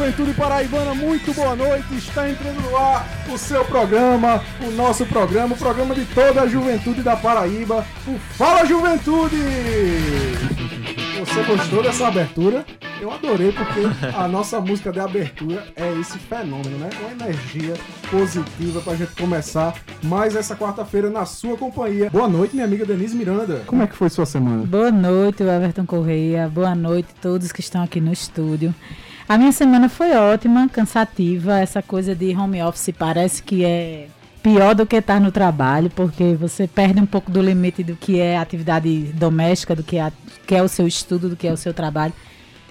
Juventude Paraibana, muito boa noite. Está entrando no ar o seu programa, o nosso programa, o programa de toda a juventude da Paraíba, o Fala Juventude! Você gostou dessa abertura? Eu adorei porque a nossa música de abertura é esse fenômeno, né? Uma energia positiva pra gente começar mais essa quarta-feira na sua companhia. Boa noite, minha amiga Denise Miranda. Como é que foi sua semana? Boa noite, Everton Correia. Boa noite a todos que estão aqui no estúdio. A minha semana foi ótima, cansativa. Essa coisa de home office parece que é pior do que estar no trabalho, porque você perde um pouco do limite do que é atividade doméstica, do que é, que é o seu estudo, do que é o seu trabalho.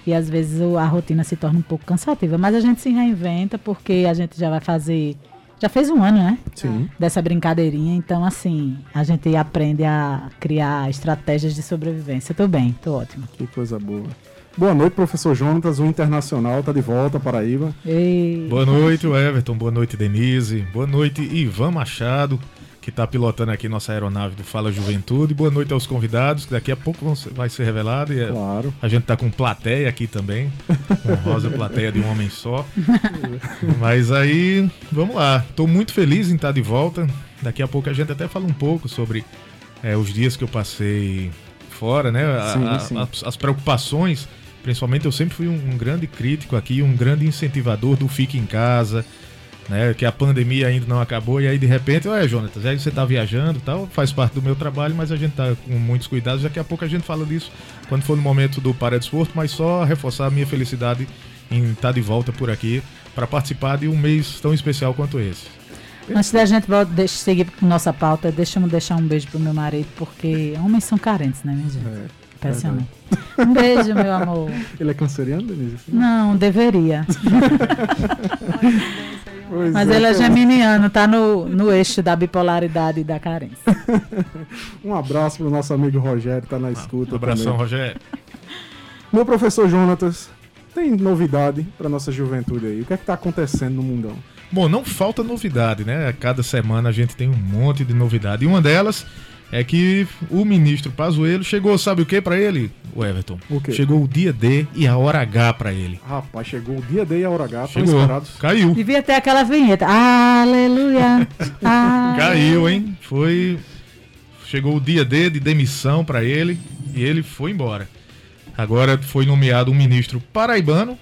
E às vezes a rotina se torna um pouco cansativa. Mas a gente se reinventa porque a gente já vai fazer. Já fez um ano, né? Sim. Dessa brincadeirinha. Então, assim, a gente aprende a criar estratégias de sobrevivência. Tô bem, tô ótimo. Que coisa boa. Boa noite, professor Jonatas, o Internacional tá de volta, Paraíba. Ei. Boa noite, Everton. Boa noite, Denise. Boa noite, Ivan Machado que está pilotando aqui nossa aeronave do Fala Juventude. Boa noite aos convidados, que daqui a pouco ser, vai ser revelado. E é claro. A gente está com plateia aqui também. Com rosa plateia de um homem só. Mas aí, vamos lá. Estou muito feliz em estar de volta. Daqui a pouco a gente até fala um pouco sobre é, os dias que eu passei fora, né? A, sim, a, sim. As, as, preocupações. Principalmente eu sempre fui um, um grande crítico aqui, um grande incentivador do fique em casa, né? Que a pandemia ainda não acabou e aí de repente, ué, Jonatas, aí você tá viajando e tal, faz parte do meu trabalho, mas a gente tá com muitos cuidados. Daqui a pouco a gente fala disso quando for no momento do Para Desporto, mas só reforçar a minha felicidade em estar de volta por aqui para participar de um mês tão especial quanto esse. Antes da gente deixa, seguir com nossa pauta, deixa eu deixar um beijo pro meu marido, porque homens são carentes, né, minha gente? É, Impressionante. Um beijo, meu amor. Ele é canceriano, Denise? Não, deveria. Pois Mas é, ele é geminiano, tá no, no eixo da bipolaridade e da carência. um abraço pro nosso amigo Rogério, tá na escuta. Um abração, também. Rogério. Meu professor Jonatas, tem novidade para nossa juventude aí? O que é que tá acontecendo no mundão? Bom, não falta novidade, né? Cada semana a gente tem um monte de novidade. E uma delas é que o ministro Pazuello chegou, sabe o que para ele, o Everton? O quê? Chegou o dia D e a hora H para ele. Rapaz, chegou o dia D e a hora H, chegou, esperados. Caiu. Devia ter aquela vinheta. Aleluia. Caiu, hein? Foi chegou o dia D de demissão para ele e ele foi embora. Agora foi nomeado um ministro paraibano,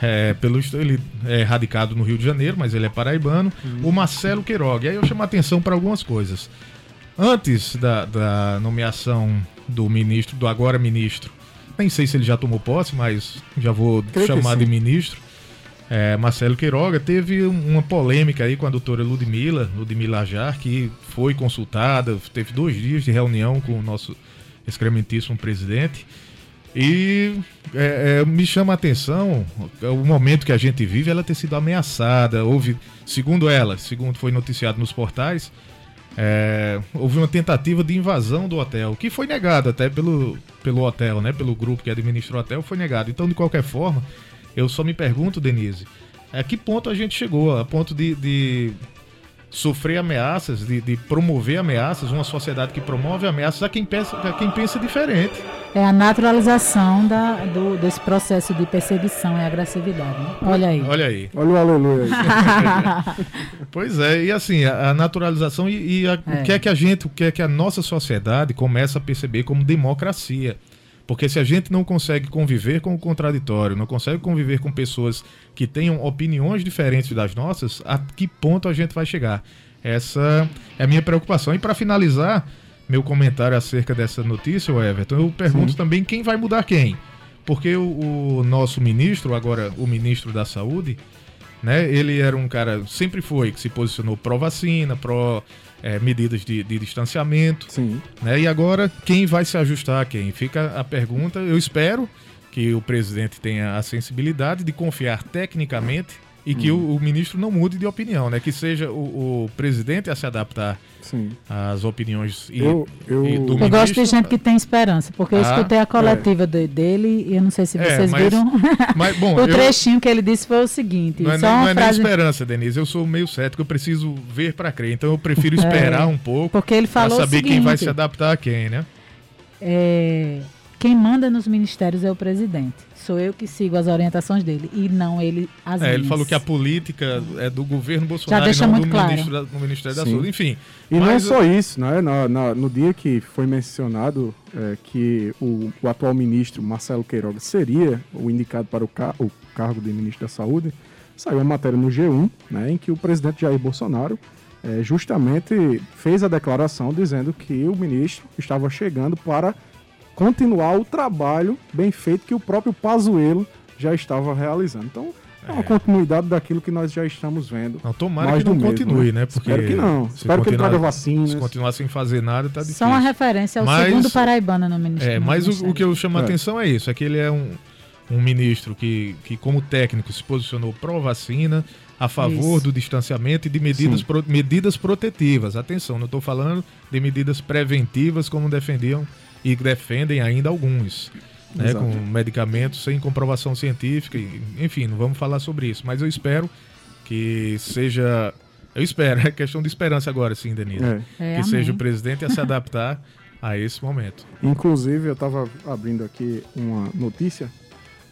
é, pelo ele é radicado no Rio de Janeiro, mas ele é paraibano, hum. o Marcelo Queiroga. E aí eu chamo a atenção para algumas coisas. Antes da, da nomeação do ministro, do agora ministro, nem sei se ele já tomou posse, mas já vou Creio chamar de ministro. É, Marcelo Queiroga teve uma polêmica aí com a doutora Ludmila, Ludmila Ajar, que foi consultada, teve dois dias de reunião com o nosso excrementíssimo presidente. E é, é, me chama a atenção o momento que a gente vive, ela ter sido ameaçada. Houve, segundo ela, segundo foi noticiado nos portais, é, houve uma tentativa de invasão do hotel, que foi negado até pelo, pelo hotel, né? Pelo grupo que administra o hotel, foi negado. Então, de qualquer forma, eu só me pergunto, Denise, a que ponto a gente chegou? A ponto de, de sofrer ameaças, de, de, promover ameaças, uma sociedade que promove ameaças a quem pensa, a quem pensa diferente. É a naturalização da, do, desse processo de perseguição e agressividade. Né? Olha aí. Olha aí. Olha o aleluia aí. pois é, e assim, a, a naturalização e, e a, é. o que é que a gente, o que é que a nossa sociedade começa a perceber como democracia. Porque se a gente não consegue conviver com o contraditório, não consegue conviver com pessoas que tenham opiniões diferentes das nossas, a que ponto a gente vai chegar? Essa é a minha preocupação. E para finalizar meu comentário acerca dessa notícia, Everton, eu pergunto Sim. também quem vai mudar quem. Porque o, o nosso ministro, agora o ministro da Saúde, né? Ele era um cara, sempre foi, que se posicionou pró-vacina, pró é, medidas de, de, distanciamento. Sim. Né? E agora, quem vai se ajustar a quem? Fica a pergunta. Eu espero que o presidente tenha a sensibilidade de confiar tecnicamente e que hum. o, o, ministro não mude de opinião, né? Que seja o, o presidente a se adaptar Sim. às opiniões e, eu, eu, e do Eu gosto de gente que tem esperança, porque eu ah, escutei a coletiva é. dele e eu não sei se é, vocês é, mas, viram mas, bom, o trechinho eu, que ele disse foi o seguinte. Não é, só não é frase... nem esperança, Denise. Eu sou meio cético, eu preciso ver para crer. Então eu prefiro esperar é, um pouco porque ele falou pra saber seguinte, quem vai se adaptar a quem, né? É, quem manda nos ministérios é o presidente. Sou eu que sigo as orientações dele e não ele as É, ele falou que a política é do governo Bolsonaro deixa e não muito do, claro. ministro da- do Ministério da Sim. Saúde. Enfim. E não mas só isso, né? Na- na- no dia que foi mencionado é, que o, o atual ministro Marcelo Queiroga seria o indicado para o, ca- o cargo de ministro da Saúde, saiu uma matéria no G1, né, em que o presidente Jair Bolsonaro é, justamente fez a declaração dizendo que o ministro estava chegando para continuar o trabalho bem feito que o próprio Pazuello já estava realizando. Então, é uma É. continuidade daquilo que nós já estamos vendo. Não, tomara Mais que não mesmo, continue, né? né? Porque Espero que não. se Espero que ele continuar- traga vacinas. Se continuar sem fazer nada, tá difícil. Só uma referência ao Mas- segundo paraibano no ministério. É, mas o, o que eu chamo a É. atenção é isso, é que ele é um, um ministro que, que, como técnico, se posicionou pró-vacina, a favor Isso. do distanciamento e de medidas, pro- medidas protetivas. Atenção, não estou falando de medidas preventivas como defendiam e defendem ainda alguns. Né, com medicamentos sem comprovação científica, enfim, não vamos falar sobre isso, mas eu espero que seja. Eu espero, é questão de esperança agora, sim, Denise. É. É, que amém. seja o presidente a se adaptar a esse momento. Inclusive, eu estava abrindo aqui uma notícia,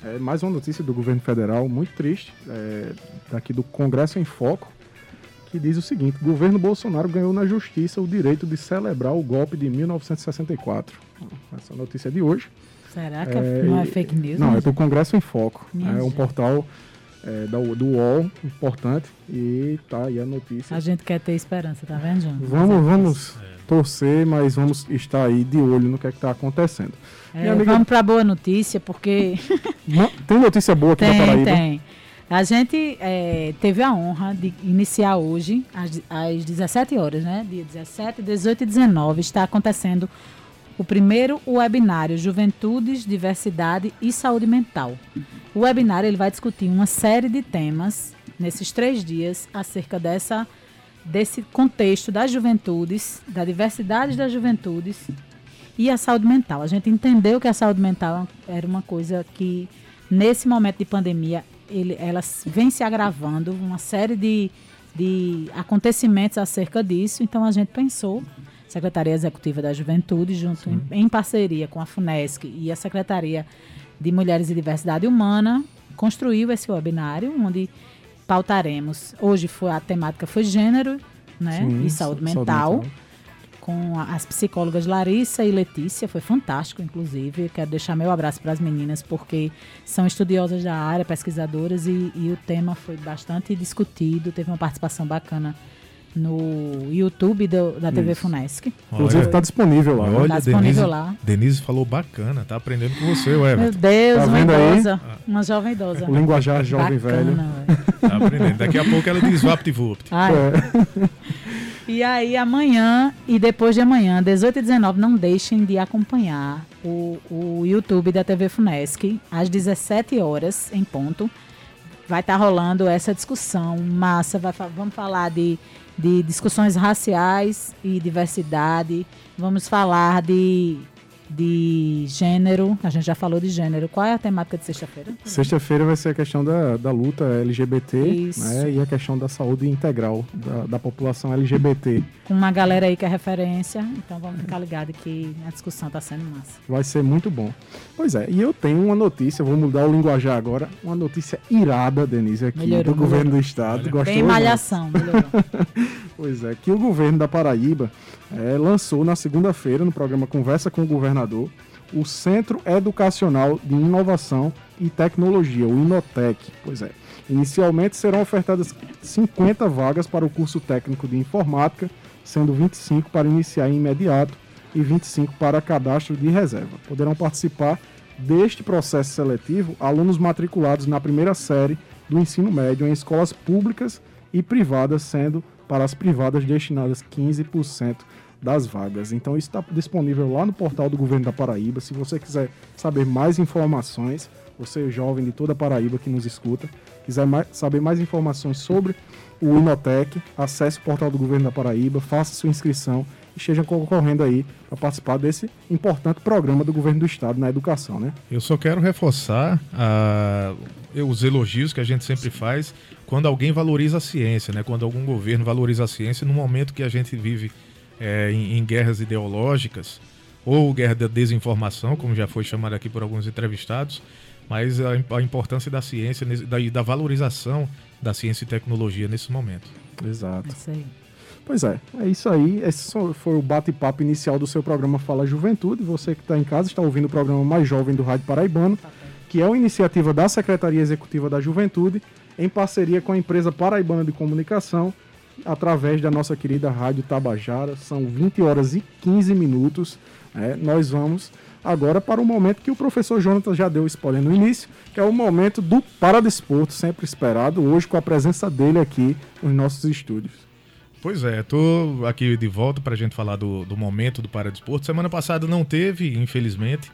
é, mais uma notícia do governo federal, muito triste, é, daqui do Congresso em Foco, que diz o seguinte: o governo Bolsonaro ganhou na justiça o direito de celebrar o golpe de 1964. Essa notícia é de hoje. Será que É, não é fake news? Não, é mas- do Congresso em Foco. Minha É um gente. portal é, da, do UOL, importante, e tá aí a notícia. A gente quer ter esperança, tá vendo, João? Vamos, vamos torcer, mas vamos estar aí de olho no que é que está acontecendo. É, amiga- Vamos para boa notícia, porque Tem notícia boa aqui tem, Paraíba? tem. A gente é, teve a honra de iniciar hoje, às, às 17 horas, né? Dia 17, 18 e 19, está acontecendo o primeiro webinário Juventudes, Diversidade e Saúde Mental. O webinário ele vai discutir uma série de temas nesses três dias acerca dessa, desse contexto das juventudes, da diversidade das juventudes e a saúde mental. A gente entendeu que a saúde mental era uma coisa que, nesse momento de pandemia, ele, ela vem se agravando, uma série de, de acontecimentos acerca disso. Então, a gente pensou, Secretaria Executiva da Juventude, junto em, em parceria com a FUNESC e a Secretaria de Mulheres e Diversidade Humana, construiu esse webinário, onde pautaremos. Hoje foi a temática foi gênero né, Sim, e saúde saúde mental mental. Com as psicólogas Larissa e Letícia, foi fantástico, inclusive. Quero deixar meu abraço para as meninas, porque são estudiosas da área, pesquisadoras, e, e o tema foi bastante discutido. Teve uma participação bacana no YouTube do- da TV Isso. Funesc. Inclusive está disponível lá. olha Tá disponível Denise, lá. Denise falou bacana, tá aprendendo com você, ué. Meu Deus, Tá uma vendo aí? idosa. Uma jovem idosa. O linguajar jovem velho. Bacana, velho. Tá aprendendo. Daqui a pouco ela diz vapt-vupt. É. E aí, amanhã e depois de amanhã, 18 e 19, não deixem de acompanhar o, o YouTube da TV Funesc, às 17 horas, em ponto. Vai estar rolando essa discussão massa. Vai, vamos falar de, de discussões raciais e diversidade. Vamos falar de, de gênero. A gente já falou de gênero. Qual é a temática de sexta-feira? Sexta-feira vai ser a questão da, da luta LGBT né, e a questão da saúde integral da, da população LGBT. Com uma galera aí que é referência. Então vamos ficar ligados que a discussão está sendo massa. Vai ser muito bom. Pois é, e eu tenho uma notícia, vou mudar o linguajar agora, uma notícia irada, Denise, aqui Melhorou, do governo melhorou. do estado. Olha. Gostou? Bem não? malhação, melhorou. Pois é, que o governo da Paraíba eh, lançou na segunda-feira, no programa Conversa com o Governador, o Centro Educacional de Inovação e Tecnologia, o Inotec. Pois é. Inicialmente serão ofertadas 50 vagas para o curso técnico de informática, sendo 25 para iniciar imediato e 25 para cadastro de reserva. Poderão participar deste processo seletivo alunos matriculados na primeira série do ensino médio em escolas públicas e privadas, sendo para as privadas destinadas 15% das vagas. Então isso está disponível lá no portal do Governo da Paraíba. Se você quiser saber mais informações, você jovem de toda a Paraíba que nos escuta, quiser mais- saber mais informações sobre o Inotec, acesse o portal do Governo da Paraíba, faça sua inscrição e esteja concorrendo aí para participar desse importante programa do Governo do Estado na educação, né? Eu só quero reforçar ah, os elogios que a gente sempre faz quando alguém valoriza a ciência, né? Quando algum governo valoriza a ciência no momento que a gente vive eh, em, em guerras ideológicas, ou guerra da desinformação, como já foi chamado aqui por alguns entrevistados, mas a, a importância da ciência e da, da valorização da ciência e tecnologia nesse momento. Exato. Isso aí. Pois é, é isso aí. Esse foi o bate-papo inicial do seu programa Fala Juventude. Você que está em casa está ouvindo o programa mais jovem do Rádio Paraibano, que é uma iniciativa da Secretaria Executiva da Juventude, em parceria com a empresa Paraibana de Comunicação, através da nossa querida Rádio Tabajara. São 20 horas e 15 minutos. É, nós vamos agora para o momento que o professor Jonathan já deu spoiler no início, que é o momento do Paradesporto, sempre esperado, hoje com a presença dele aqui nos nossos estúdios. Pois é, tô aqui de volta para a gente falar do, do momento do Paradesporto. Semana passada não teve, infelizmente.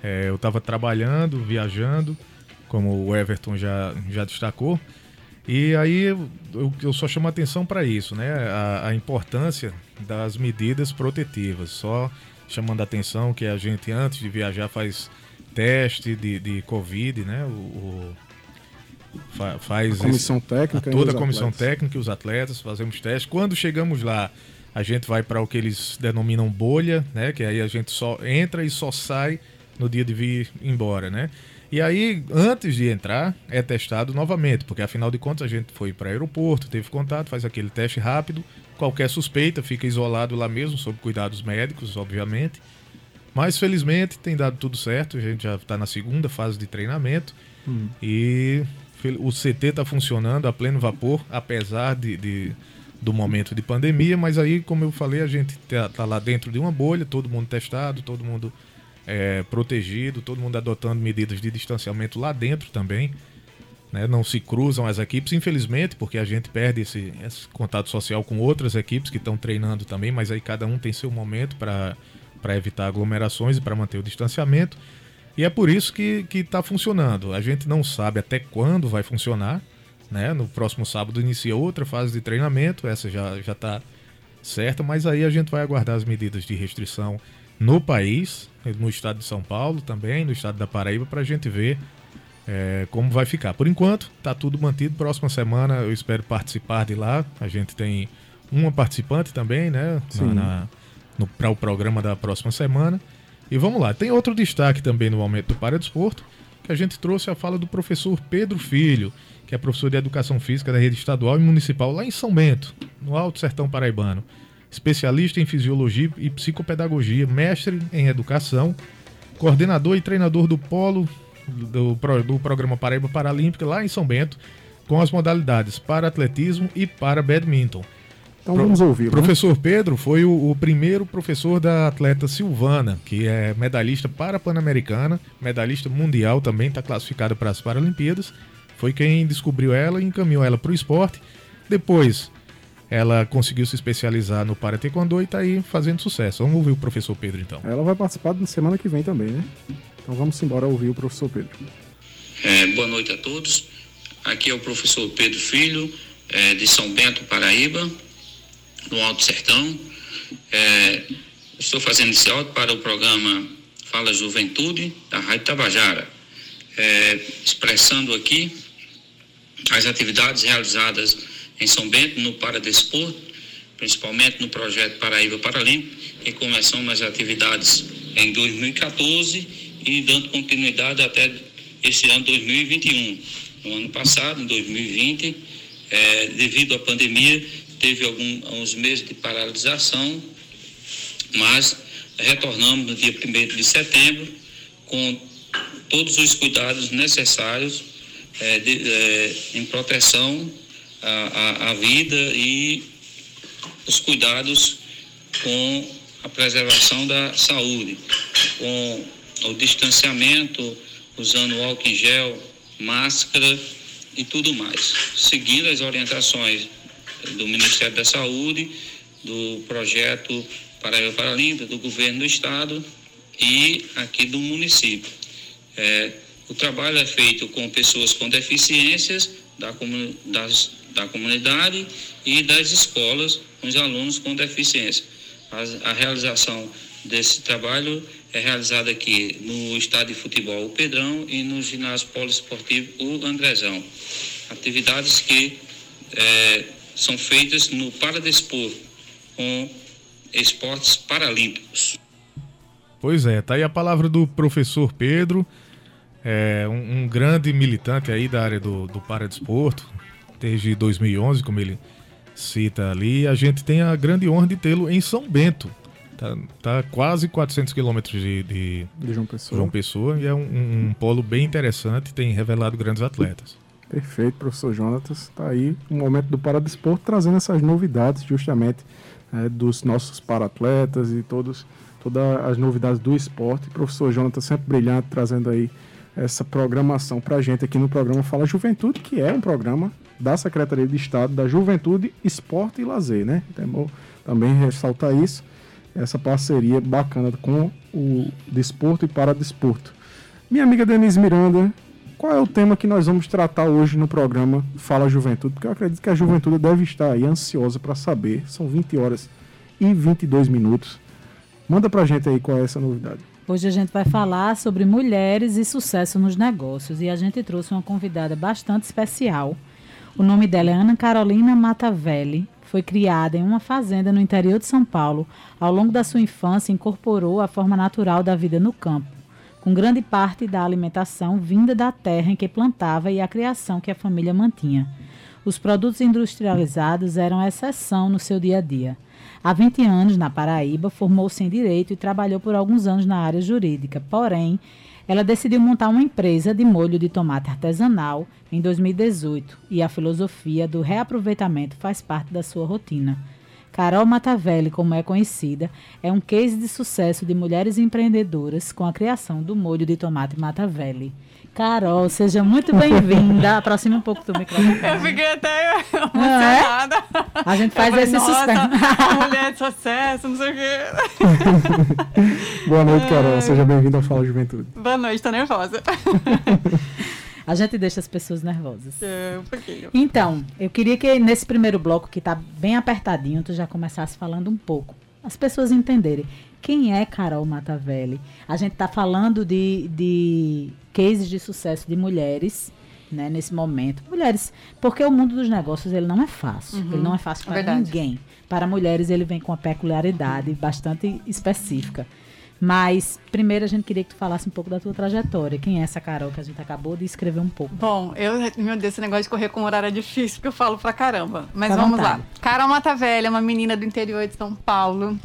É, eu estava trabalhando, viajando, como o Everton já, já destacou. E aí eu, eu só chamo atenção para isso, né? A, a, importância das medidas protetivas. Só chamando a atenção que a gente, antes de viajar, faz teste de, de Covid, né? O, o faz a comissão esse, técnica, a toda a comissão atletas. técnica e os atletas fazemos testes. Quando chegamos lá, a gente vai para o que eles denominam bolha, né? Que aí a gente só entra e só sai no dia de vir embora, né? E aí, antes de entrar, é testado novamente, porque afinal de contas a gente foi para aeroporto, teve contato, faz aquele teste rápido. Qualquer suspeita fica isolado lá mesmo, sob cuidados médicos, obviamente. Mas felizmente tem dado tudo certo, a gente já está na segunda fase de treinamento hum. e o CT está funcionando a pleno vapor, apesar de, de, do momento de pandemia. Mas aí, como eu falei, a gente está tá lá dentro de uma bolha, todo mundo testado, todo mundo é, protegido, todo mundo adotando medidas de distanciamento lá dentro também. Né? Não se cruzam as equipes, infelizmente, porque a gente perde esse, esse contato social com outras equipes que estão treinando também, mas aí cada um tem seu momento para evitar aglomerações e para manter o distanciamento. E é por isso que está funcionando. A gente não sabe até quando vai funcionar. Né? No próximo sábado inicia outra fase de treinamento, essa já está certa, mas aí a gente vai aguardar as medidas de restrição no país, no estado de São Paulo também, no estado da Paraíba, para a gente ver é, como vai ficar. Por enquanto, está tudo mantido. Próxima semana eu espero participar de lá. A gente tem uma participante também, né? Para o programa da próxima semana. E vamos lá. Tem outro destaque também no momento do Paradesporto, que a gente trouxe a fala do professor Pedro Filho, que é professor de Educação Física da rede estadual e municipal lá em São Bento, no Alto Sertão Paraibano especialista em fisiologia e psicopedagogia, mestre em educação, coordenador e treinador do polo do, do programa Paraíba Paralímpica lá em São Bento, com as modalidades para atletismo e para badminton. Então vamos ouvir. Né? Professor né? Pedro foi o, o, primeiro professor da atleta Silvana, que é medalhista para Pan-Americana, medalhista mundial também, está classificada para as Paralimpíadas. Foi quem descobriu ela e encaminhou ela para o esporte. Depois ela conseguiu se especializar no para taekwondo e está aí fazendo sucesso. Vamos ouvir o professor Pedro então. Ela vai participar na semana que vem também, né? Então vamos embora ouvir o professor Pedro. É, boa noite a todos. Aqui é o professor Pedro Filho, é, de São Bento, Paraíba, no Alto Sertão. É, estou fazendo esse áudio para o programa Fala Juventude, da Rádio Tabajara, é, expressando aqui as atividades realizadas em São Bento, no Paradesporto, principalmente no projeto Paraíba Paralímpico, que começamos as atividades em 2014 e dando continuidade até esse ano 2021. No ano passado, em 2020, é, devido à pandemia, teve alguns meses de paralisação, mas retornamos no dia 1 de setembro com todos os cuidados necessários é, de, é, em proteção a, a, a vida e os cuidados com a preservação da saúde, com o distanciamento, usando álcool em gel, máscara e tudo mais, seguindo as orientações do Ministério da Saúde, do projeto Paraíba Paralímpica, do governo do estado e aqui do município. É, o trabalho é feito com pessoas com deficiências da, das da comunidade e das escolas com os alunos com deficiência. A, a realização desse trabalho é realizada aqui no estádio de futebol o Pedrão e no ginásio poliesportivo o Andrezão. Atividades que é, são feitas no Paradesporto com esportes paralímpicos. Pois é, tá aí a palavra do professor Pedro, é um, um grande militante aí da área do, do paradesporto, desde 2011, como ele cita ali. A gente tem a grande honra de tê-lo em São Bento. Tá, tá quase 400 quilômetros de, de, De João Pessoa. João Pessoa e é um, um- um polo bem interessante, tem revelado grandes atletas. Perfeito, professor Jonatas. Está aí o momento do Paradesporto trazendo essas novidades justamente eh, dos nossos paratletas e todos, todas as novidades do esporte. Professor Jonatas sempre brilhante, trazendo aí essa programação para a gente aqui no programa Fala Juventude, que é um programa da Secretaria de Estado da Juventude, Esporte e Lazer, né? Então, também ressaltar isso, essa parceria bacana com o Desporto e Paradesporto. Minha amiga Denise Miranda, qual é o tema que nós vamos tratar hoje no programa Fala Juventude? Porque eu acredito que a juventude deve estar aí ansiosa para saber. São 20 horas e 22 minutos. Manda pra gente aí qual é essa novidade. Hoje a gente vai falar sobre mulheres e sucesso nos negócios e a gente trouxe uma convidada bastante especial. O nome dela é Ana Carolina Matavelli. Foi criada em uma fazenda no interior de São Paulo. Ao longo da sua infância, incorporou a forma natural da vida no campo, com grande parte da alimentação vinda da terra em que plantava e a criação que a família mantinha. Os produtos industrializados eram exceção no seu dia a dia. Há 20 anos, na Paraíba, formou-se em Direito e trabalhou por alguns anos na área jurídica. Porém, ela decidiu montar uma empresa de molho de tomate artesanal em 2018 e a filosofia do reaproveitamento faz parte da sua rotina. Carol Matavelli, como é conhecida, é um case de sucesso de mulheres empreendedoras com a criação do molho de tomate Matavelli. Carol, seja muito bem-vinda. Aproxima um pouco do microfone. Eu fiquei até é? emocionada. A gente faz falei, esse "Nossa, suspense. mulher de sucesso, não sei o quê. Boa noite, Carol. Seja bem-vindo ao Fala Juventude. Boa noite, tô nervosa. A gente deixa as pessoas nervosas. É, um pouquinho. Então, eu queria que nesse primeiro bloco, que tá bem apertadinho, tu já começasse falando um pouco. As pessoas entenderem quem é Carol Matavelli. A gente tá falando de, de cases de sucesso de mulheres, né, nesse momento. Mulheres, porque o mundo dos negócios ele não é fácil. Ele não é fácil para verdade. ninguém. Para mulheres ele vem com uma peculiaridade bastante específica. Mas primeiro a gente queria que tu falasse um pouco da tua trajetória. Quem é essa Carol que a gente acabou de escrever um pouco? Bom, eu, meu Deus, esse negócio de correr com horário é difícil, porque eu falo pra caramba. Mas Fica vamos vontade. lá. Carol Matavelha é uma menina do interior de São Paulo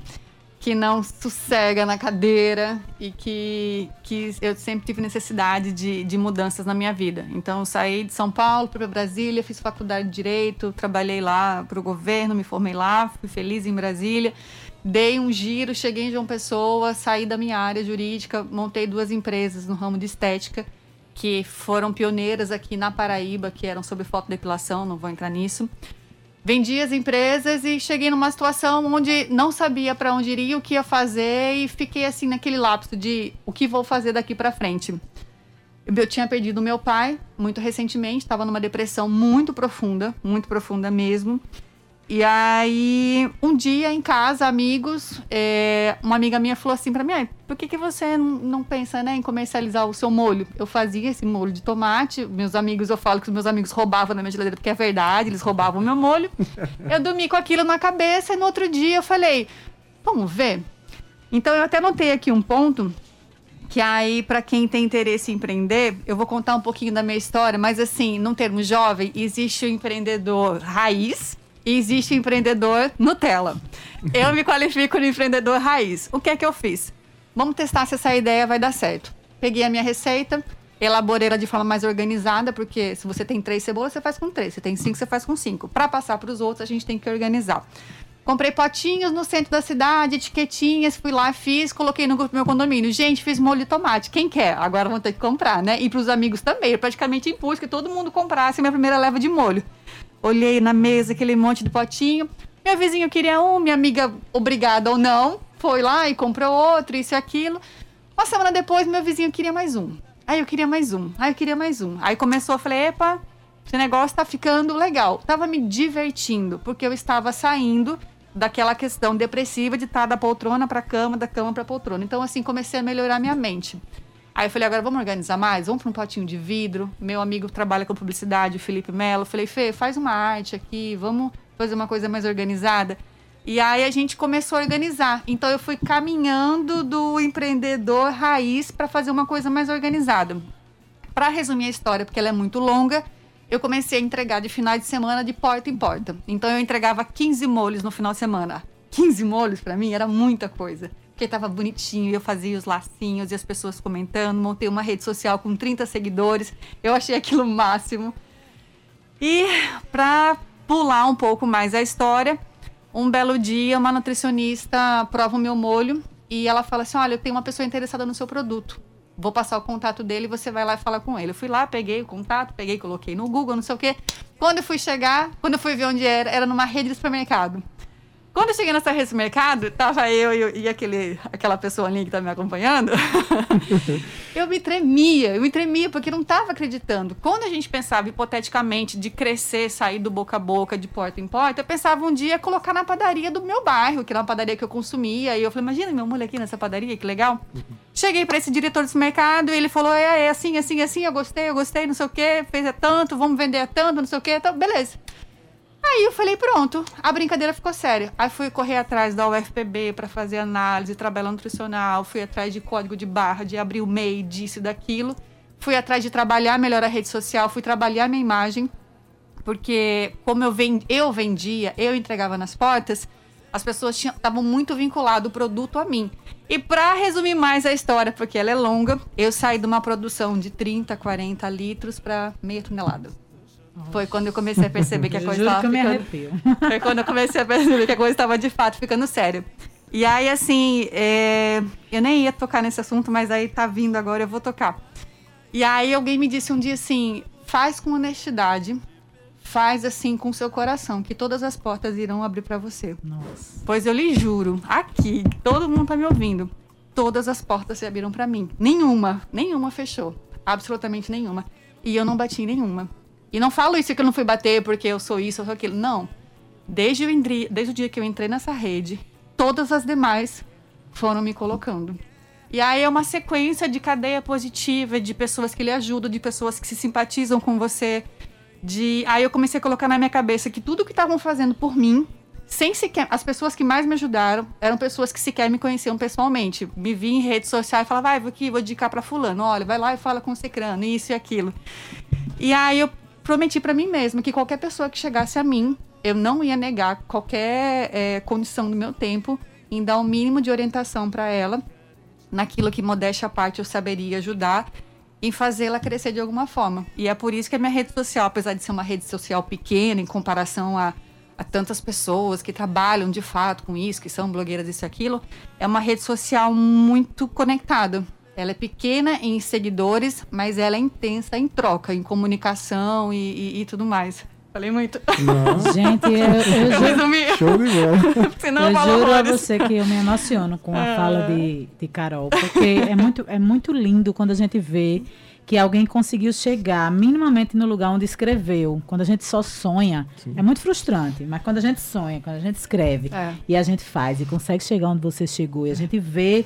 que não sossega na cadeira e que, que eu sempre tive necessidade de, de mudanças na minha vida. Então, eu saí de São Paulo para Brasília, fiz faculdade de Direito, trabalhei lá para o governo, me formei lá, fui feliz em Brasília. Dei um giro, cheguei em João Pessoa, saí da minha área jurídica, montei duas empresas no ramo de estética que foram pioneiras aqui na Paraíba, que eram sobre fotodepilação, não vou entrar nisso. Vendi as empresas e cheguei numa situação onde não sabia para onde iria, o que ia fazer e fiquei assim naquele lapso de o que vou fazer daqui para frente. Eu tinha perdido meu pai muito recentemente, estava numa depressão muito profunda, muito profunda mesmo. E aí, um dia em casa, amigos, é, uma amiga minha falou assim pra mim: "Ai, por que, que você não, não pensa né, em comercializar o seu molho? Eu fazia esse molho de tomate, meus amigos, eu falo que os meus amigos roubavam na minha geladeira, porque é verdade, eles roubavam o meu molho. Eu dormi com aquilo na cabeça e no outro dia eu falei: vamos ver. Então eu até notei aqui um ponto que aí, para quem tem interesse em empreender, eu vou contar um pouquinho da minha história, mas assim, num termo jovem, existe o empreendedor raiz e existe empreendedor Nutella. Eu me qualifico no empreendedor raiz. O que é que eu fiz? Vamos testar se essa ideia vai dar certo. Peguei a minha receita, elaborei ela de forma mais organizada, porque se você tem três cebolas, você faz com três. Se tem cinco, você faz com cinco. Para passar para os outros, a gente tem que organizar. Comprei potinhos no centro da cidade, etiquetinhas, fui lá, fiz, coloquei no meu condomínio. Gente, fiz molho de tomate. Quem quer? Agora vão ter que comprar, né? E pros amigos também. Eu praticamente impus que todo mundo comprasse minha primeira leva de molho. Olhei na mesa aquele monte de potinho. Meu vizinho queria um, minha amiga, obrigada ou não, foi lá e comprou outro, isso e aquilo. Uma semana depois, meu vizinho queria mais um. Aí eu queria mais um. Aí eu queria mais um. Aí começou, eu falei, epa, esse negócio tá ficando legal. Tava me divertindo, porque eu estava saindo daquela questão depressiva de estar da poltrona para cama, da cama para poltrona. Então, assim, comecei a melhorar minha mente. Aí eu falei, agora vamos organizar mais? Vamos para um potinho de vidro. Meu amigo trabalha com publicidade, o Felipe Melo. Falei, Fê, faz uma arte aqui, vamos fazer uma coisa mais organizada. E aí a gente começou a organizar. Então eu fui caminhando do empreendedor raiz para fazer uma coisa mais organizada. Para resumir a história, porque ela é muito longa, eu comecei a entregar de final de semana de porta em porta. Então eu entregava 15 molhos no final de semana. 15 molhos para mim era muita coisa. Porque tava bonitinho, eu fazia os lacinhos e as pessoas comentando, montei uma rede social com 30 seguidores. Eu achei aquilo máximo. E para pular um pouco mais a história, um belo dia, uma nutricionista prova o meu molho e ela fala assim: Olha, eu tenho uma pessoa interessada no seu produto. Vou passar o contato dele e você vai lá e fala com ele. Eu fui lá, peguei o contato, peguei, coloquei no Google, não sei o quê. Quando eu fui chegar, quando eu fui ver onde era, era numa rede de supermercado. Quando eu cheguei nessa rede de mercado, tava eu e, e, aquele, aquela pessoa ali que tá me acompanhando. eu me tremia, eu me tremia porque não tava acreditando. Quando a gente pensava hipoteticamente de crescer, sair do boca a boca, de porta em porta, eu pensava um dia colocar na padaria do meu bairro, que era uma padaria que eu consumia. E eu falei, imagina meu mulher aqui nessa padaria, que legal. Cheguei para esse diretor desse mercado e ele falou: é, é assim, assim, assim, eu gostei, eu gostei, não sei o quê, fez é tanto, vamos vender é tanto, não sei o quê. Então, beleza. Aí eu falei, pronto, a brincadeira ficou séria. Aí fui correr atrás da UFPB para fazer análise, trabalho nutricional, fui atrás de código de barra, de abrir o MEI, disso daquilo. Fui atrás de trabalhar melhor a rede social, fui trabalhar minha imagem, porque como eu, vend, eu vendia, eu entregava nas portas, as pessoas estavam muito vinculadas o produto a mim. E para resumir mais a história, porque ela é longa, eu saí de uma produção de 30, 40 litros para meia tonelada. Foi quando eu comecei a perceber que a coisa estava ficando. Foi quando eu comecei a perceber que a coisa estava de fato ficando séria. E aí, assim, é... eu nem ia tocar nesse assunto, mas aí tá vindo agora, eu vou tocar. E aí alguém me disse um dia assim: faz com honestidade, faz assim com seu coração, que todas as portas irão abrir para você. Nossa. Pois eu lhe juro, aqui, todo mundo tá me ouvindo, todas as portas se abriram para mim. Nenhuma, nenhuma fechou. Absolutamente nenhuma. E eu não bati em nenhuma. E não falo isso que eu não fui bater porque eu sou isso ou aquilo. Não. Desde, entrei, desde o dia que eu entrei nessa rede, todas as demais foram me colocando. E aí é uma sequência de cadeia positiva, de pessoas que lhe ajudam, de pessoas que se simpatizam com você. De aí eu comecei a colocar na minha cabeça que tudo que estavam fazendo por mim, sem sequer as pessoas que mais me ajudaram eram pessoas que sequer me conheciam pessoalmente. Me vi em redes sociais e falava, vai, vou aqui, vou indicar para fulano, olha, vai lá e fala com o Secrano, isso e aquilo. E aí eu prometi para mim mesma que qualquer pessoa que chegasse a mim, eu não ia negar qualquer é, condição do meu tempo em dar o um mínimo de orientação para ela, naquilo que modéstia à parte eu saberia ajudar, em fazê-la crescer de alguma forma. E é por isso que a minha rede social, apesar de ser uma rede social pequena em comparação a, a tantas pessoas que trabalham de fato com isso, que são blogueiras isso aquilo, é uma rede social muito conectada. Ela é pequena em seguidores, mas ela é intensa em troca, em comunicação e, e, e tudo mais. Falei muito. Não. Gente, eu, eu, eu resumi. Show de bola. Senão eu juro a você que eu me emociono com a fala de, de Carol, porque é muito, é muito lindo quando a gente vê que alguém conseguiu chegar minimamente no lugar onde escreveu. Quando a gente só sonha, Sim. é muito frustrante, mas quando a gente sonha, quando a gente escreve é. e a gente faz e consegue chegar onde você chegou e a gente vê.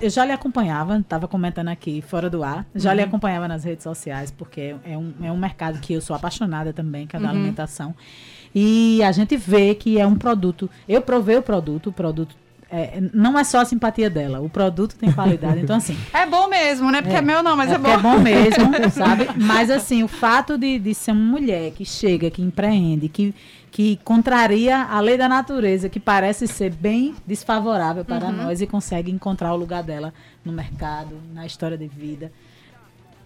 Eu já lhe acompanhava, estava comentando aqui fora do ar, já uhum. lhe acompanhava nas redes sociais, porque é um, é um mercado que eu sou apaixonada também, que é da uhum. alimentação. E a gente vê que é um produto. Eu provei o produto, o produto é, não é só a simpatia dela, o produto tem qualidade. Então, assim. É bom mesmo, né? Porque é, é meu não, mas é, é bom. É bom mesmo, sabe? Mas, assim, o fato de, de ser uma mulher que chega, que empreende, que, que contraria a lei da natureza, que parece ser bem desfavorável para uhum. nós e consegue encontrar o lugar dela no mercado, na história de vida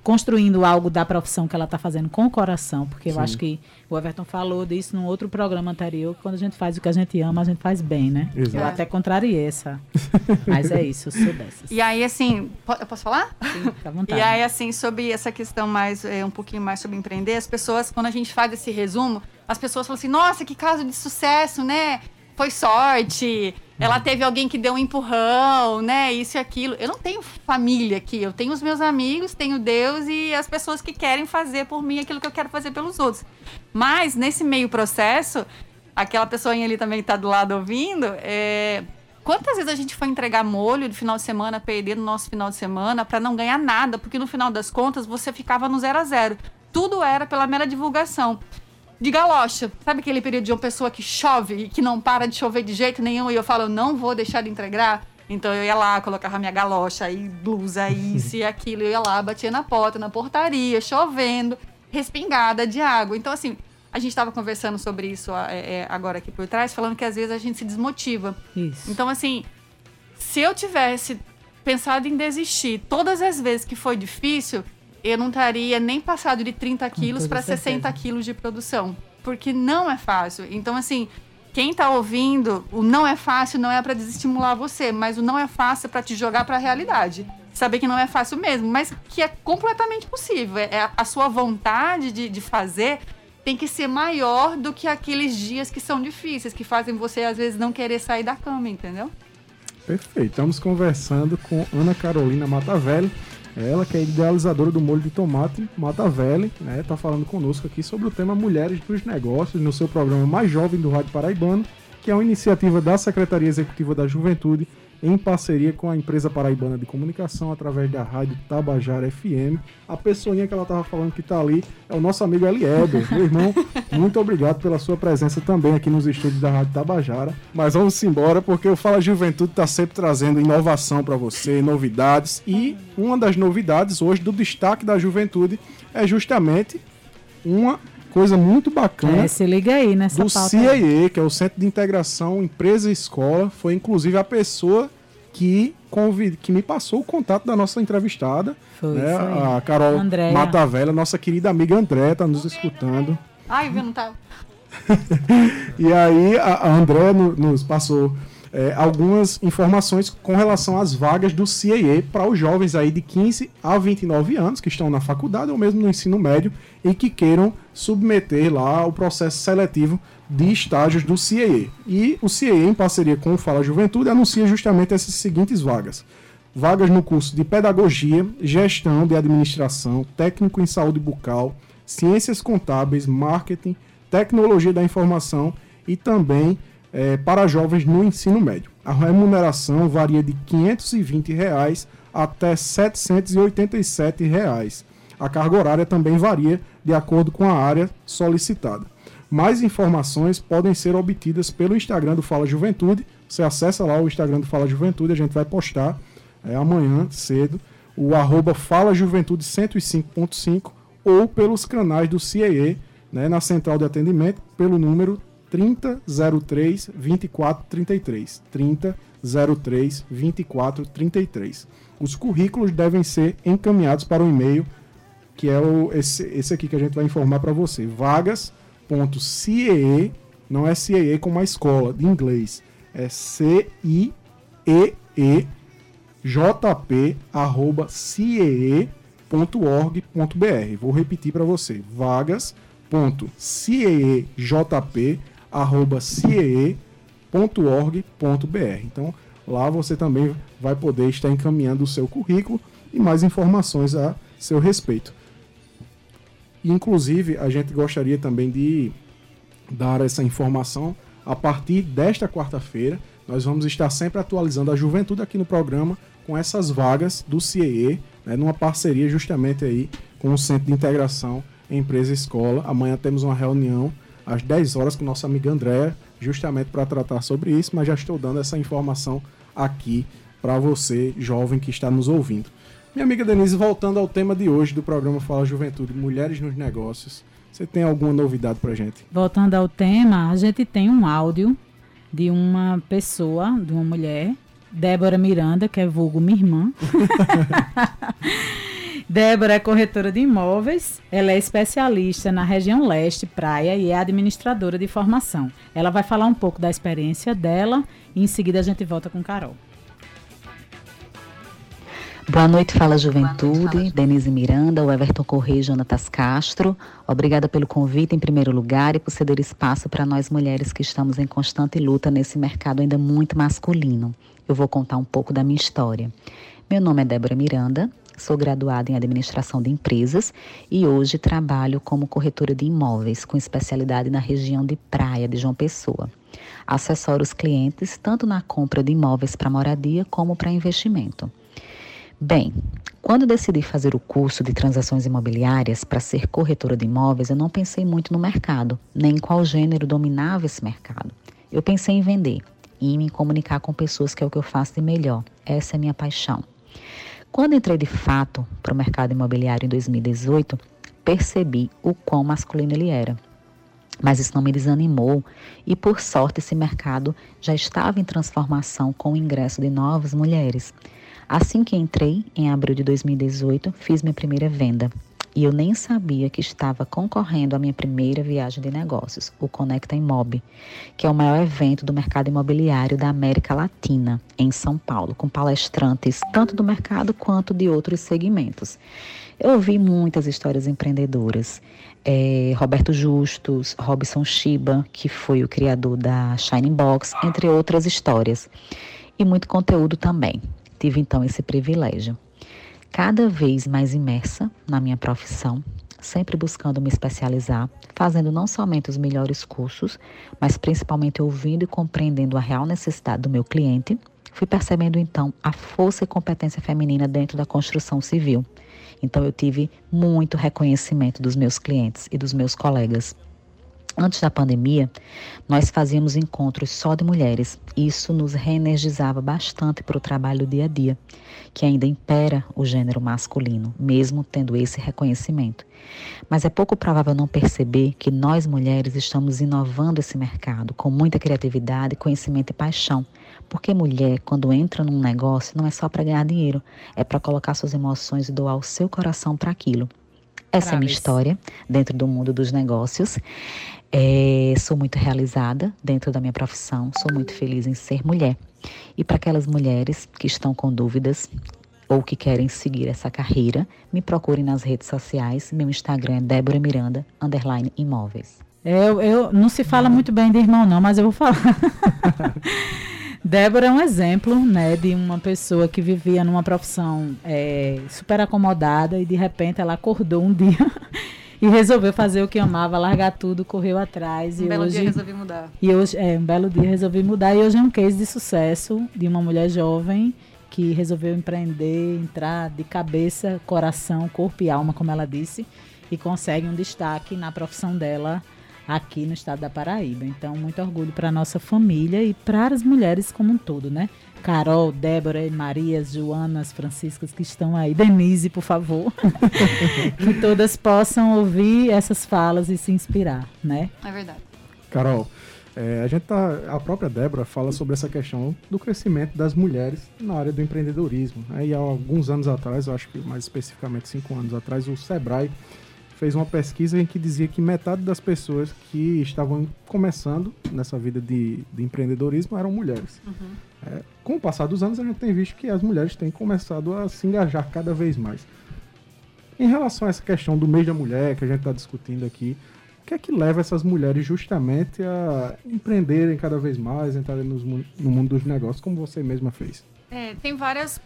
construindo algo da profissão que ela está fazendo com o coração, porque Sim. eu acho que o Everton falou disso num outro programa anterior, que quando a gente faz o que a gente ama, a gente faz bem, né? Exato. Eu até contrariei essa. Mas é isso, eu sou dessas. E aí, assim, eu posso falar? Sim, à vontade. E aí, assim, sobre essa questão mais, é, um pouquinho mais sobre empreender, as pessoas, quando a gente faz esse resumo, as pessoas falam assim, nossa, que caso de sucesso, né? Foi sorte, ela teve alguém que deu um empurrão, né? Isso e aquilo. Eu não tenho família aqui. Eu tenho os meus amigos, tenho Deus e as pessoas que querem fazer por mim aquilo que eu quero fazer pelos outros. Mas nesse meio processo, aquela pessoinha ali também que tá do lado ouvindo, é... Quantas vezes a gente foi entregar molho de final de semana, perder no nosso final de semana, para não ganhar nada, porque no final das contas você ficava no zero a zero. Tudo era pela mera divulgação. De galocha. Sabe aquele período de uma pessoa que chove e que não para de chover de jeito nenhum e eu falo, eu não vou deixar de entregar? Então eu ia lá, colocava minha galocha, aí blusa, isso e aquilo, eu ia lá, batia na porta, na portaria, chovendo, respingada de água. Então, assim, a gente estava conversando sobre isso é, é, agora aqui por trás, falando que às vezes a gente se desmotiva. Isso. Então, assim, se eu tivesse pensado em desistir todas as vezes que foi difícil, eu não estaria nem passado de 30 quilos para 60 quilos de produção. Porque não é fácil. Então, assim, quem está ouvindo, o não é fácil não é para desestimular você, mas o não é fácil é para te jogar para a realidade. Saber que não é fácil mesmo, mas que é completamente possível. É a sua vontade de, de fazer tem que ser maior do que aqueles dias que são difíceis, que fazem você às vezes não querer sair da cama, entendeu? Perfeito. Estamos conversando com Ana Carolina Matavelli, ela que é idealizadora do molho de tomate Matavelli, né? Tá falando conosco aqui sobre o tema Mulheres dos Negócios no seu programa mais jovem do Rádio Paraibano, que é uma iniciativa da Secretaria Executiva da Juventude em parceria com a empresa paraibana de comunicação através da rádio Tabajara FM. A pessoinha que ela estava falando que está ali é o nosso amigo Eliedo. Meu irmão, muito obrigado pela sua presença também aqui nos estúdios da Rádio Tabajara. Mas vamos embora porque o Fala Juventude está sempre trazendo inovação para você, novidades. E uma das novidades hoje do destaque da juventude é justamente uma coisa muito bacana. É, se liga aí nessa do CIE, que é o Centro de Integração Empresa e Escola. Foi inclusive a pessoa que, convid... que me passou o contato da nossa entrevistada. Foi, né? foi. A Carol Andréia. Matavela, nossa querida amiga André, está nos escutando. Ai, viu, não tá. E aí a, a André no- nos passou é, algumas informações com relação às vagas do CIE para os jovens aí de 15 a 29 anos que estão na faculdade ou mesmo no ensino médio e que queiram submeter lá o processo seletivo de estágios do CIE. E o CIE, em parceria com o Fala Juventude, anuncia justamente essas seguintes vagas. Vagas no curso de Pedagogia, Gestão de Administração, Técnico em Saúde Bucal, Ciências Contábeis, Marketing, Tecnologia da Informação e também eh, para jovens no ensino médio. A remuneração varia de 520 reais até 787 reais. A carga horária também varia de acordo com a área solicitada. Mais informações podem ser obtidas pelo Instagram do Fala Juventude. Você acessa lá o Instagram do Fala Juventude, a gente vai postar é, amanhã cedo o arroba Fala Juventude 105.5 ou pelos canais do CIE, né, na central de atendimento, pelo número 3003 2433. 3003 2433. Os currículos devem ser encaminhados para o e-mail que é o, esse, esse aqui que a gente vai informar para você. Vagas.ciee, não é CIE como a escola, de inglês. É C-I-E-E jp arroba ciee.org.br. Vou repetir para você. vagas.ciejp arroba ciee.org.br. Então, lá você também vai poder estar encaminhando o seu currículo e mais informações a seu respeito. Inclusive, a gente gostaria também de dar essa informação a partir desta quarta-feira. Nós vamos estar sempre atualizando a juventude aqui no programa com essas vagas do CIE, né, numa parceria justamente aí com o Centro de Integração Empresa Escola. Amanhã temos uma reunião às 10 horas com nossa amiga Andréa, justamente para tratar sobre isso, mas já estou dando essa informação aqui para você, jovem que está nos ouvindo. Minha amiga Denise, voltando ao tema de hoje do programa Fala Juventude, Mulheres nos Negócios, você tem alguma novidade pra gente? Voltando ao tema, a gente tem um áudio de uma pessoa, de uma mulher, Débora Miranda, que é vulgo minha irmã. Débora é corretora de imóveis, ela é especialista na região leste, praia e é administradora de formação. Ela vai falar um pouco da experiência dela e em seguida a gente volta com Carol. Boa noite, Fala Juventude, Denise Miranda, o Everton Correia e Jonatas Castro. Obrigada pelo convite em primeiro lugar e por ceder espaço para nós mulheres que estamos em constante luta nesse mercado ainda muito masculino. Eu vou contar um pouco da minha história. Meu nome é Débora Miranda, sou graduada em Administração de Empresas e hoje trabalho como corretora de imóveis com especialidade na região de Praia de João Pessoa. Assessoro os clientes tanto na compra de imóveis para moradia como para investimento. Bem, Quando decidi fazer o curso de transações imobiliárias para ser corretora de imóveis, eu não pensei muito no mercado, nem em qual gênero dominava esse mercado. Eu pensei em vender e em me comunicar com pessoas, que é o que eu faço de melhor. Essa é a minha paixão. Quando entrei de fato para o mercado imobiliário em 2018, percebi o quão masculino ele era. Mas isso não me desanimou e, por sorte, esse mercado já estava em transformação com o ingresso de novas mulheres. Assim que entrei, em abril de 2018, fiz minha primeira venda. E eu nem sabia que estava concorrendo à minha primeira viagem de negócios, o Conecta Imob, que é o maior evento do mercado imobiliário da América Latina, em São Paulo, com palestrantes tanto do mercado quanto de outros segmentos. Eu ouvi muitas histórias empreendedoras. É, Roberto Justus, Robson Shiba, que foi o criador da Shining Box, entre outras histórias. E muito conteúdo também tive então esse privilégio. Cada vez mais imersa na minha profissão, sempre buscando me especializar, fazendo não somente os melhores cursos, mas principalmente ouvindo e compreendendo a real necessidade do meu cliente, fui percebendo então a força e competência feminina dentro da construção civil. Então eu tive muito reconhecimento dos meus clientes e dos meus colegas. Antes da pandemia, nós fazíamos encontros só de mulheres. Isso nos reenergizava bastante para o trabalho dia a dia, que ainda impera o gênero masculino, mesmo tendo esse reconhecimento. Mas é pouco provável não perceber que nós mulheres estamos inovando esse mercado com muita criatividade, conhecimento e paixão. Porque mulher, quando entra num negócio, não é só para ganhar dinheiro, é para colocar suas emoções e doar o seu coração para aquilo. Essa é a minha história dentro do mundo dos negócios. É, sou muito realizada dentro da minha profissão, sou muito feliz em ser mulher. E para aquelas mulheres que estão com dúvidas ou que querem seguir essa carreira, me procurem nas redes sociais. Meu Instagram é Débora Miranda, underline imóveis. Eu, eu não se fala muito bem de irmão, não, mas eu vou falar. Débora é um exemplo, né, de uma pessoa que vivia numa profissão é, super acomodada e de repente ela acordou um dia e resolveu fazer o que amava, largar tudo, correu atrás. Um e belo hoje, dia resolvi mudar. E hoje, é, um belo dia resolvi mudar. E hoje é um case de sucesso de uma mulher jovem que resolveu empreender, entrar de cabeça, coração, corpo e alma, como ela disse, e consegue um destaque na profissão dela aqui no estado da Paraíba. Então, muito orgulho para nossa família e para as mulheres como um todo, né? Carol, Débora, Marias, Joanas, Franciscas que estão aí. Denise, por favor. que todas possam ouvir essas falas e se inspirar, né? É verdade. Carol, é, a gente tá, a própria Débora fala sobre essa questão do crescimento das mulheres na área do empreendedorismo. Aí há alguns anos atrás, eu acho que mais especificamente cinco anos atrás, o Sebrae fez uma pesquisa em que dizia que metade das pessoas que estavam começando nessa vida de, de empreendedorismo eram mulheres. Uhum. É, com o passar dos anos, a gente tem visto que as mulheres têm começado a se engajar cada vez mais. Em relação a essa questão do mês da mulher que a gente está discutindo aqui, o que é que leva essas mulheres justamente a empreenderem cada vez mais, entrarem nos no mundo dos negócios, como você mesma fez? É, tem várias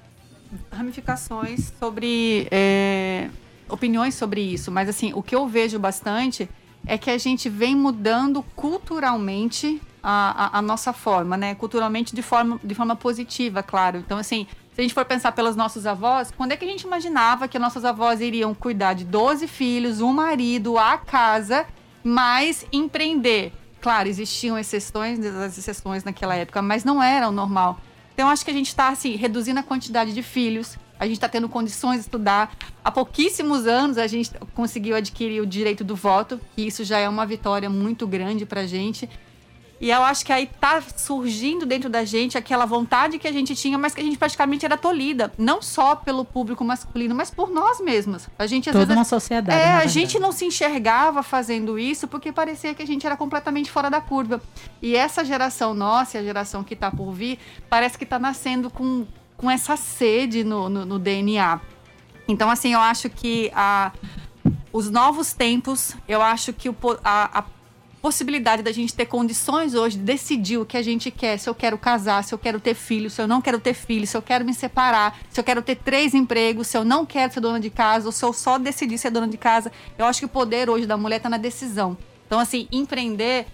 ramificações sobre é, opiniões sobre isso, mas assim, o que eu vejo bastante é que a gente vem mudando culturalmente a, a, a nossa forma, né? Culturalmente de forma, de forma positiva, claro. Então, assim, se a gente for pensar pelos nossos avós, quando é que a gente imaginava que nossas avós iriam cuidar de 12 filhos, um marido, a casa, mais empreender? Claro, existiam exceções, as exceções naquela época, mas não era o normal. Então, acho que a gente está, assim, reduzindo a quantidade de filhos, a gente está tendo condições de estudar. Há pouquíssimos anos a gente conseguiu adquirir o direito do voto, e isso já é uma vitória muito grande para a gente. E eu acho que aí tá surgindo dentro da gente aquela vontade que a gente tinha, mas que a gente praticamente era tolhida. Não só pelo público masculino, mas por nós mesmas. A gente às Toda vezes. uma sociedade. É, a gente não se enxergava fazendo isso porque parecia que a gente era completamente fora da curva. E essa geração nossa, a geração que está por vir, parece que está nascendo com, com essa sede no, no, no DNA. Então, assim, eu acho que a, os novos tempos, eu acho que o, a, a possibilidade da gente ter condições hoje de decidir o que a gente quer, se eu quero casar, se eu quero ter filho, se eu não quero ter filho, se eu quero me separar, se eu quero ter três empregos, se eu não quero ser dona de casa, ou se eu só decidir ser dona de casa. Eu acho que o poder hoje da mulher está na decisão. Então, assim, empreender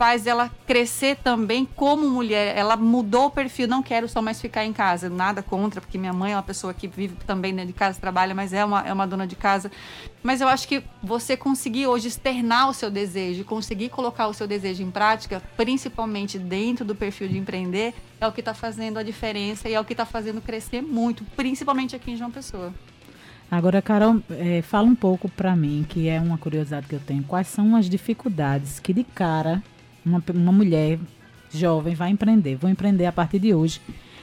faz ela crescer também como mulher. Ela mudou o perfil, não quero só mais ficar em casa. Nada contra, porque minha mãe é uma pessoa que vive também dentro de casa, trabalha, mas é uma, é uma dona de casa. Mas eu acho que você conseguir hoje externar o seu desejo, conseguir colocar o seu desejo em prática, principalmente dentro do perfil de empreender, é o que está fazendo a diferença e é o que está fazendo crescer muito, principalmente aqui em João Pessoa. Agora, Carol, é, fala um pouco para mim, que é uma curiosidade que eu tenho. Quais são as dificuldades que de cara uma, uma mulher jovem vai empreender, vou empreender a partir de hoje.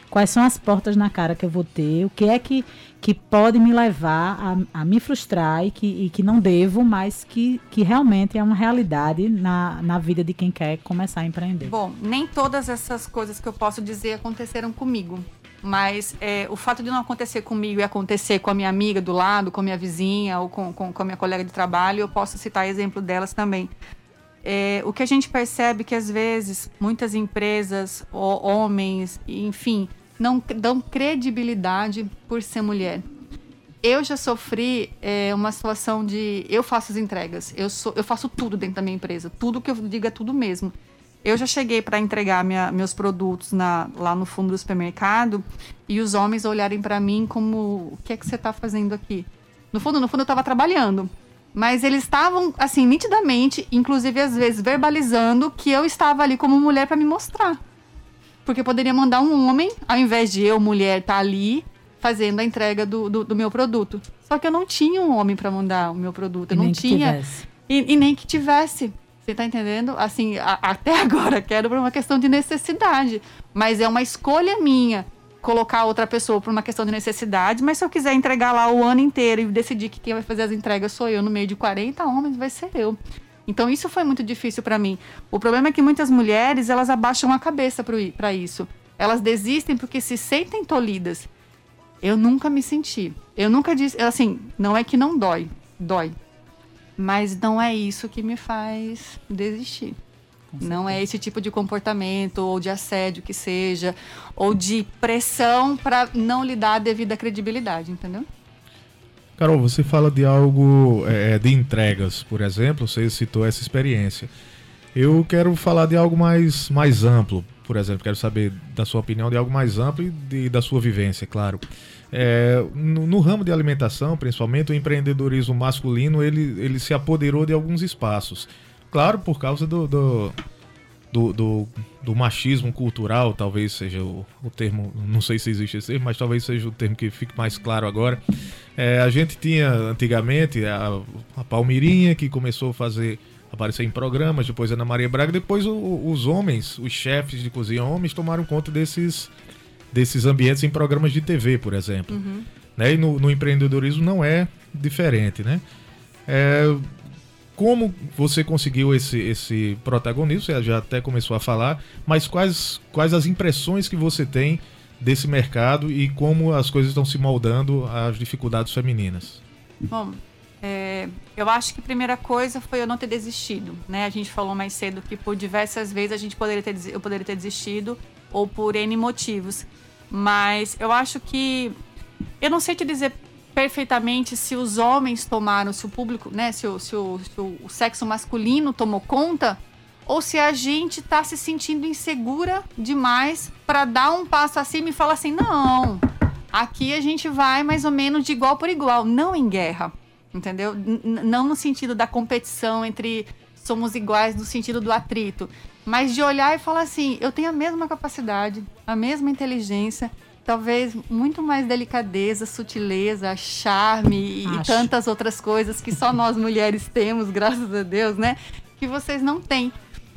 Quais são as portas na cara que eu vou ter? O que é que, que pode me levar a, a me frustrar e que, e que não devo, mas que, que realmente é uma realidade na, na vida de quem quer começar a empreender? Bom, nem todas essas coisas que eu posso dizer aconteceram comigo. Mas é, o fato de não acontecer comigo e acontecer com a minha amiga do lado, com a minha vizinha ou com, com, com a minha colega de trabalho, eu posso citar exemplo delas também. É, o que a gente percebe que às vezes muitas empresas, homens, enfim, não dão credibilidade por ser mulher. Eu já sofri é, uma situação de eu faço as entregas, eu, sou, eu faço tudo dentro da minha empresa, tudo que eu digo é tudo mesmo. Eu já cheguei para entregar minha, meus produtos na, lá no fundo do supermercado e os homens olharem para mim como o que é que você está fazendo aqui? No fundo, no fundo eu estava trabalhando. Mas eles estavam, assim, nitidamente, inclusive às vezes verbalizando que eu estava ali como mulher para me mostrar. Porque eu poderia mandar um homem, ao invés de eu, mulher, estar tá ali fazendo a entrega do, do, do, meu produto. Só que eu não tinha um homem para mandar o meu produto. Eu e não tinha. E, e, nem que tivesse. Você tá entendendo? Assim, a, até agora quero por uma questão de necessidade. Mas é uma escolha minha colocar outra pessoa por uma questão de necessidade, mas se eu quiser entregar lá o ano inteiro e decidir que quem vai fazer as entregas sou eu no meio de 40 homens, vai ser eu. Então isso foi muito difícil para mim. O problema é que muitas mulheres, elas abaixam a cabeça para isso. Elas desistem porque se sentem tolhidas. Eu nunca me senti. Eu nunca disse, assim, não é que não dói, dói. Mas não é isso que me faz desistir. Não é esse tipo de comportamento ou de assédio que seja, ou de pressão para não lhe dar a devida credibilidade, entendeu? Carol, você fala de algo é, é, de entregas, por exemplo, você citou essa experiência. Eu quero falar de algo mais, mais amplo, por exemplo, quero saber da sua opinião de algo mais amplo e de, da sua vivência, claro. É, no, no, ramo de alimentação, principalmente, o empreendedorismo masculino ele, ele se apoderou de alguns espaços. Claro, por causa do, do, do, do, do machismo cultural, talvez seja o, o, termo, não sei se existe esse termo, mas talvez seja o termo que fique mais claro agora. É, a gente tinha antigamente a, a Palmeirinha, que começou a fazer aparecer em programas, depois a Ana Maria Braga, depois o, os homens, os chefes de cozinha homens, tomaram conta desses, desses ambientes em programas de TV, por exemplo. Uhum. Né? E no, no, empreendedorismo não é diferente, né? É, como você conseguiu esse, esse protagonismo, você já até começou a falar, mas quais, quais as impressões que você tem desse mercado e como as coisas estão se moldando às dificuldades femininas? Bom, é, eu acho que a primeira coisa foi eu não ter desistido, né? A gente falou mais cedo que por diversas vezes a gente poderia ter, eu poderia ter desistido ou por N motivos. Mas eu acho que eu não sei te dizer perfeitamente se os homens tomaram, se o público, né, se o, se o, se o sexo masculino tomou conta, ou se a gente tá se sentindo insegura demais para dar um passo acima e falar assim: não, aqui a gente vai mais ou menos de igual por igual, não em guerra, entendeu? N não no sentido da competição entre somos iguais, no sentido do atrito, mas de olhar e falar assim: eu tenho a mesma capacidade, a mesma inteligência talvez muito mais delicadeza, sutileza, charme e tantas outras coisas que só nós mulheres temos, graças a Deus, né? Que vocês não têm.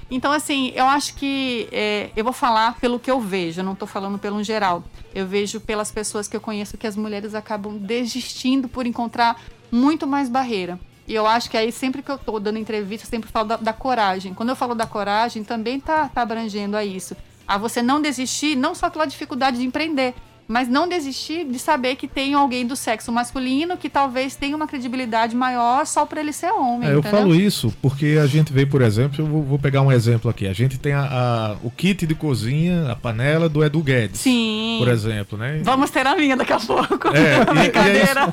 Então, assim, eu acho que é, eu vou falar pelo que eu vejo, eu não estou falando pelo geral. Eu vejo pelas pessoas que eu conheço que as mulheres acabam desistindo por encontrar muito mais barreira. E eu acho que aí, sempre que eu estou dando entrevista, eu sempre falo da, da, coragem. Quando eu falo da coragem, também tá, tá abrangendo a isso a você não desistir, não só pela dificuldade de empreender, mas não desistir de saber que tem alguém do sexo masculino que talvez tenha uma credibilidade maior só por ele ser homem. É, eu falo isso porque a gente vê, por exemplo, eu vou, vou pegar um exemplo aqui. A gente tem a, a, o kit de cozinha, a panela do Edu Guedes. Sim. Por exemplo, né? Vamos ter a minha daqui a pouco. É, Brincadeira. É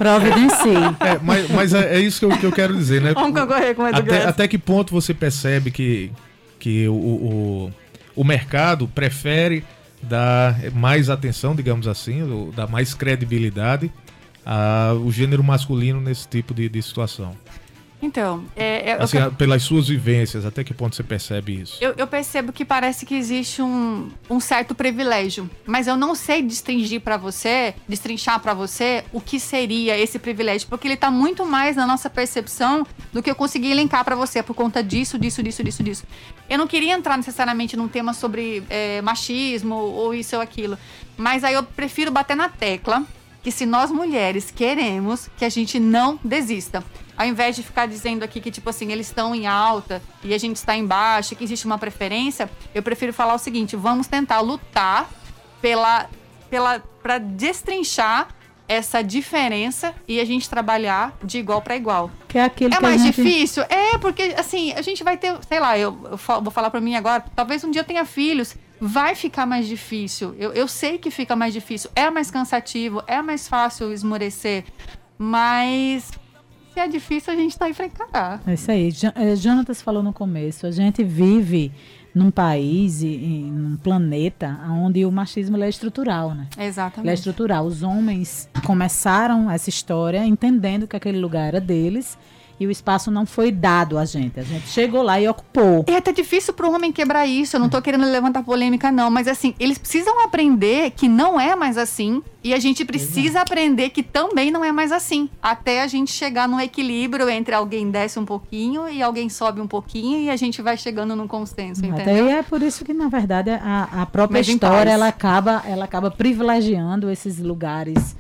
É, mas, mas é, é, isso que eu, que eu quero dizer, né? Vamos concorrer com o Edu até, Guedes. Até que ponto você percebe que que o, o, o mercado prefere dar mais atenção, digamos assim, dar mais credibilidade ao gênero masculino nesse tipo de, de situação. Então, é, é, assim, eu... pelas suas vivências, até que ponto você percebe isso? Eu, eu, percebo que parece que existe um, um certo privilégio, mas eu não sei destringir para você, destrinchar para você o que seria esse privilégio, porque ele tá muito mais na nossa percepção do que eu consegui elencar para você por conta disso, disso, disso, disso, disso. Eu não queria entrar necessariamente num tema sobre é, machismo ou isso ou aquilo, mas aí eu prefiro bater na tecla que se nós mulheres queremos que a gente não desista ao invés de ficar dizendo aqui que, tipo assim, eles estão em alta e a gente está em baixa, que existe uma preferência, eu prefiro falar o seguinte: vamos tentar lutar pela, pela, para destrinchar essa diferença e a gente trabalhar de igual para igual. Que é aquilo é mais gente... difícil? É, porque assim, a gente vai ter, sei lá, eu, eu vou falar para mim agora, talvez um dia eu tenha filhos, vai ficar mais difícil. Eu, eu sei que fica mais difícil, é mais cansativo, é mais fácil esmorecer, mas se é difícil, a gente está aí para encarar. É isso aí. Eh, Jonatas falou no começo, a gente vive num país e, num planeta onde o machismo é estrutural, né? Exatamente. Ele é estrutural. Os homens começaram essa história entendendo que aquele lugar era deles e o espaço não foi dado a gente. A gente chegou lá e ocupou. É até difícil para o homem quebrar isso. Eu não estou querendo levantar polêmica, não. Mas assim, eles precisam aprender que não é mais assim. E a gente precisa Exato. aprender que também não é mais assim. Até a gente chegar num equilíbrio entre alguém desce um pouquinho e alguém sobe um pouquinho e a gente vai chegando num consenso, entendeu? Até é por isso que, na verdade, a, a própria Mas história ela acaba, ela acaba privilegiando esses lugares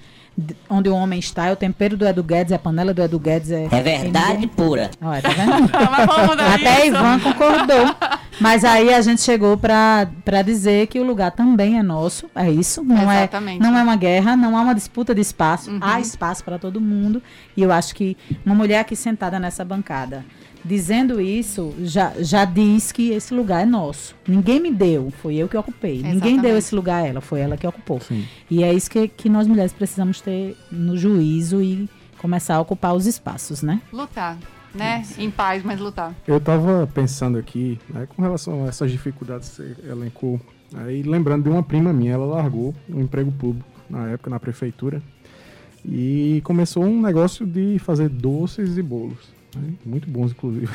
onde o homem está, é o tempero do Edu Guedes, a panela do Edu Guedes é. É verdade pura. Olha, tá vendo? Até Ivan concordou. Mas aí a gente chegou para dizer que o lugar também é nosso, é isso. Não, é, Exatamente. é, não é uma guerra, não há uma disputa de espaço, uhum. há espaço para todo mundo. E eu acho que uma mulher aqui sentada nessa bancada, dizendo isso, já, já diz que esse lugar é nosso. Ninguém me deu, foi eu que ocupei. Exatamente. Ninguém deu esse lugar a ela, foi ela que ocupou. Sim. E é isso que, que nós mulheres precisamos ter no juízo e começar a ocupar os espaços, né? Lutar. Né? Em paz, mas lutar. Eu estava pensando aqui, né, com relação a essas dificuldades que você elencou, aí lembrando de uma prima minha, ela largou um emprego público na época na prefeitura e começou um negócio de fazer doces e bolos né? muito bons inclusive.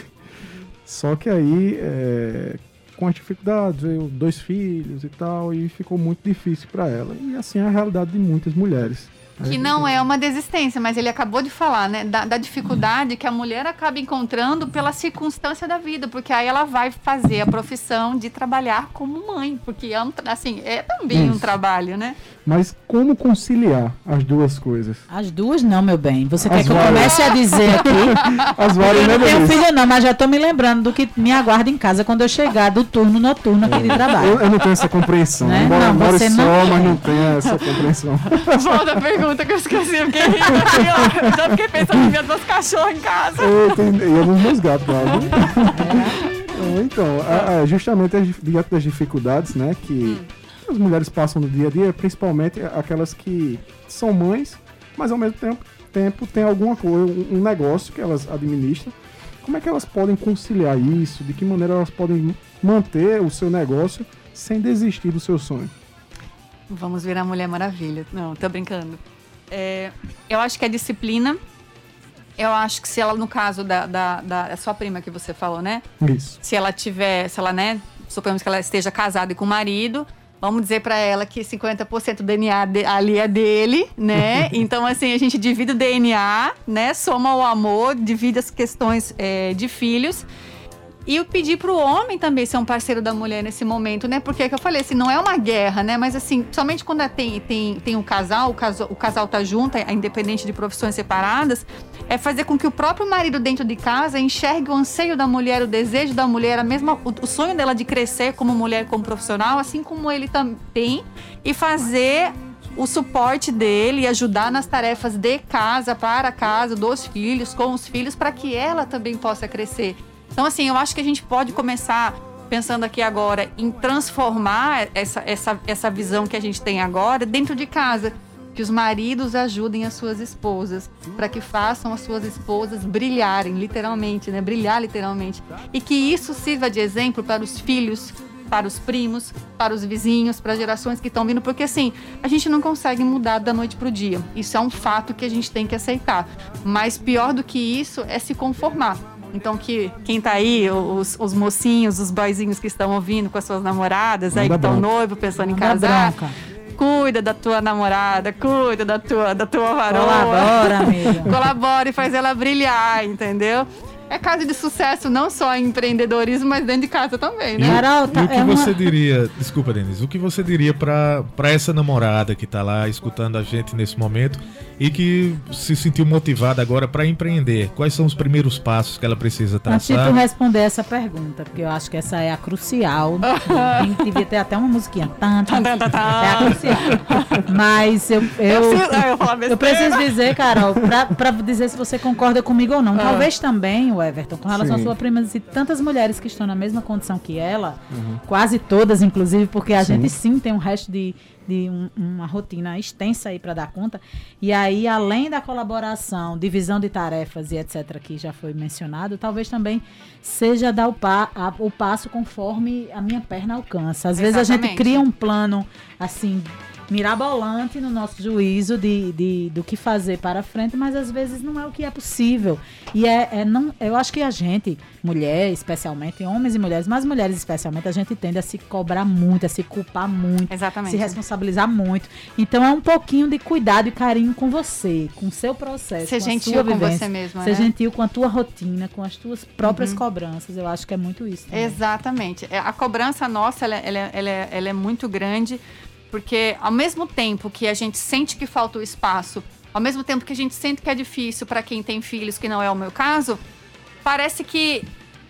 Só que aí, é, com as dificuldades, veio dois filhos e tal, e ficou muito difícil para ela. E assim é a realidade de muitas mulheres. Que não é uma desistência, mas ele acabou de falar, né? Da, da, dificuldade que a mulher acaba encontrando pela circunstância da vida, porque aí ela vai fazer a profissão de trabalhar como mãe, porque é um, assim, é também Isso. um trabalho, né? Mas como conciliar as duas coisas? As duas não, meu bem. Você as quer que eu comece a dizer aqui? As várias, eu não tenho filho não, mas já estou me lembrando do que me aguarda em casa quando eu chegar do turno noturno aqui de é. trabalho. Eu, eu não tenho essa compreensão. Né? Embora, não, você só, não mas não tenho essa compreensão. Volta a pergunta que eu esqueci. Eu fiquei rindo Já fiquei pensando em ver duas cachorros em casa. Eu tenho, e alguns meus gatos lá. É. Então, a, a, justamente diante das dificuldades, né, que... Hum as mulheres passam no dia a dia, principalmente aquelas que são mães, mas ao mesmo tempo, tempo tem alguma coisa, um negócio que elas administram. Como é que elas podem conciliar isso? De que maneira elas podem manter o seu negócio sem desistir do seu sonho? Vamos ver a Mulher Maravilha. Não, tô brincando. É, eu acho que a disciplina. Eu acho que se ela, no caso da, da, da sua prima que você falou, né? Isso. Se ela tiver, se ela, né? Suponhamos que ela esteja casada e com o marido, Vamos dizer para ela que 50% do DNA de, ali é dele, né? então, assim, a gente divide o DNA, né? Soma o amor, divide as questões é, de filhos. E eu pedi pro homem também ser um parceiro da mulher nesse momento, né? Porque é que eu falei assim, não é uma guerra, né? Mas assim, somente quando tem, tem, tem um casal, o casal, o casal tá junto, é independente de profissões separadas, é fazer com que o próprio marido dentro de casa enxergue o anseio da mulher, o desejo da mulher, a mesma, o, o sonho dela de crescer como mulher, como profissional, assim como ele também, e fazer o suporte dele e ajudar nas tarefas de casa, para casa, dos filhos, com os filhos, para que ela também possa crescer. Então, assim, eu acho que a gente pode começar pensando aqui agora em transformar essa, essa, essa visão que a gente tem agora dentro de casa. que os maridos ajudem as suas esposas, para que façam as suas esposas brilharem, literalmente, né? Brilhar literalmente. E que isso sirva de exemplo para os filhos, para os primos, para os vizinhos, para as gerações que estão vindo, porque assim, a gente não consegue mudar da noite para o dia. Isso é um fato que a gente tem que aceitar. Mas pior do que isso é se conformar. Então, que quem tá aí, os, os mocinhos, os boizinhos que estão ouvindo com as suas namoradas, aí que estão noivo, pensando em Manda casar, bronca. cuida da tua namorada, cuida da tua, da tua varoa. Colabora, amiga. Colabora e faz ela brilhar, entendeu? É caso de sucesso não só em empreendedorismo, mas dentro de casa também, E, né? o- Carol, e tá- o que é uma- você diria, desculpa, Denise, o que você diria pra pra essa namorada que tá lá escutando a gente nesse momento e que se sentiu motivada agora pra empreender? Quais são os primeiros passos que ela precisa Antes de traçar? responder essa pergunta, porque eu acho que essa é a crucial. Devia ter até uma musiquinha. Tan, tan, Tan, tan, tan. É a crucial. Mas eu, eu, preciso- Ah, eu eu preciso dizer, Carol, pra, pra dizer se você concorda comigo ou não. Ah. Talvez também, o Everton, com relação Sim. à sua prima, e tantas mulheres que estão na mesma condição que ela, quase todas, inclusive, porque a gente sim tem um resto de, de um- uma rotina extensa aí para dar conta. E aí, além da colaboração, divisão de tarefas e etc., que já foi mencionado, talvez também seja dar o, pa, a- o passo conforme a minha perna alcança. Às vezes a gente Exatamente. cria um plano assim mirabolante no nosso juízo de, de- do que fazer para frente, mas às vezes não é o que é possível. E é, é não, eu acho que a gente, mulher especialmente, homens e mulheres, mas mulheres especialmente, a gente tende a se cobrar muito, a se culpar muito, Exatamente. se responsabilizar muito. Então é um pouquinho de cuidado e carinho com você, com o seu processo, Ser com a gentil com você mesma, Ser né? gentil com a tua rotina, com as tuas próprias cobranças. Eu acho que é muito isso. também. Exatamente. É, A cobrança nossa, ela, ela- ela é- ela é muito grande, porque ao mesmo tempo que a gente sente que falta o espaço, ao mesmo tempo que a gente sente que é difícil para quem tem filhos, que não é o meu caso, parece que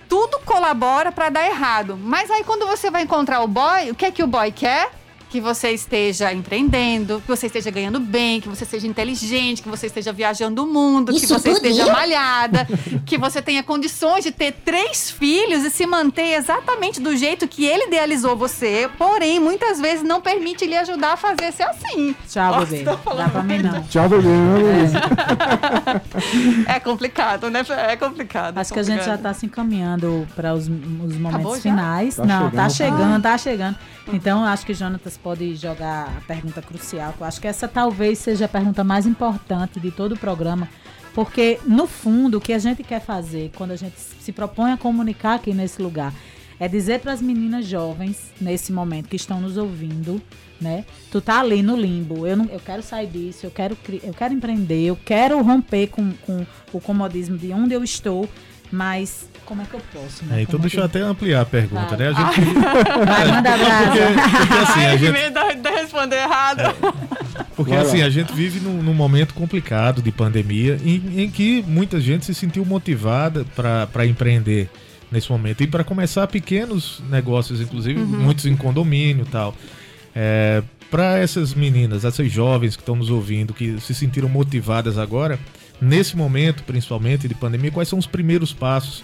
tudo colabora para dar errado. Mas aí quando você vai encontrar o boy, o que é que o boy quer? Que você esteja empreendendo, que você esteja ganhando bem, que você seja inteligente, que você esteja viajando o mundo, que Isso você tudo esteja eu? malhada, que você tenha condições de ter três filhos e se manter exatamente do jeito que ele idealizou você, porém, muitas vezes não permite lhe ajudar a fazer ser assim. Tchau, Nossa, bebê. Dá falando pra mim não. Tchau, bebê. É complicado, né? É complicado. Acho que a gente já complicado. está se encaminhando para os, os momentos Acabou já? finais. Tá Não, chegando. tá chegando, tá chegando. Então, acho que Jonatas pode jogar a pergunta crucial. Eu acho que essa talvez seja a pergunta mais importante de todo o programa. Porque, no fundo, o que a gente quer fazer quando a gente se propõe a comunicar aqui nesse lugar é dizer para as meninas jovens, nesse momento, que estão nos ouvindo, né? Tu tá ali no limbo. Eu, não, eu quero sair disso, eu quero, eu quero empreender, eu quero romper com, com o comodismo de onde eu estou, mas como é que eu posso? Né? É, então Como deixa eu que- até ampliar a pergunta, Vai. né? A gente, Vai, manda porque, abraço. porque assim, a Ai, gente, medo de de responder errado. porque Vai assim, lá. a gente vive num, num momento complicado de pandemia em, em que muita gente se sentiu motivada para empreender nesse momento e para começar pequenos negócios, inclusive muitos em condomínio e tal. É, para essas meninas, essas jovens que estão nos ouvindo, que se sentiram motivadas agora, nesse momento, principalmente de pandemia, quais são os primeiros passos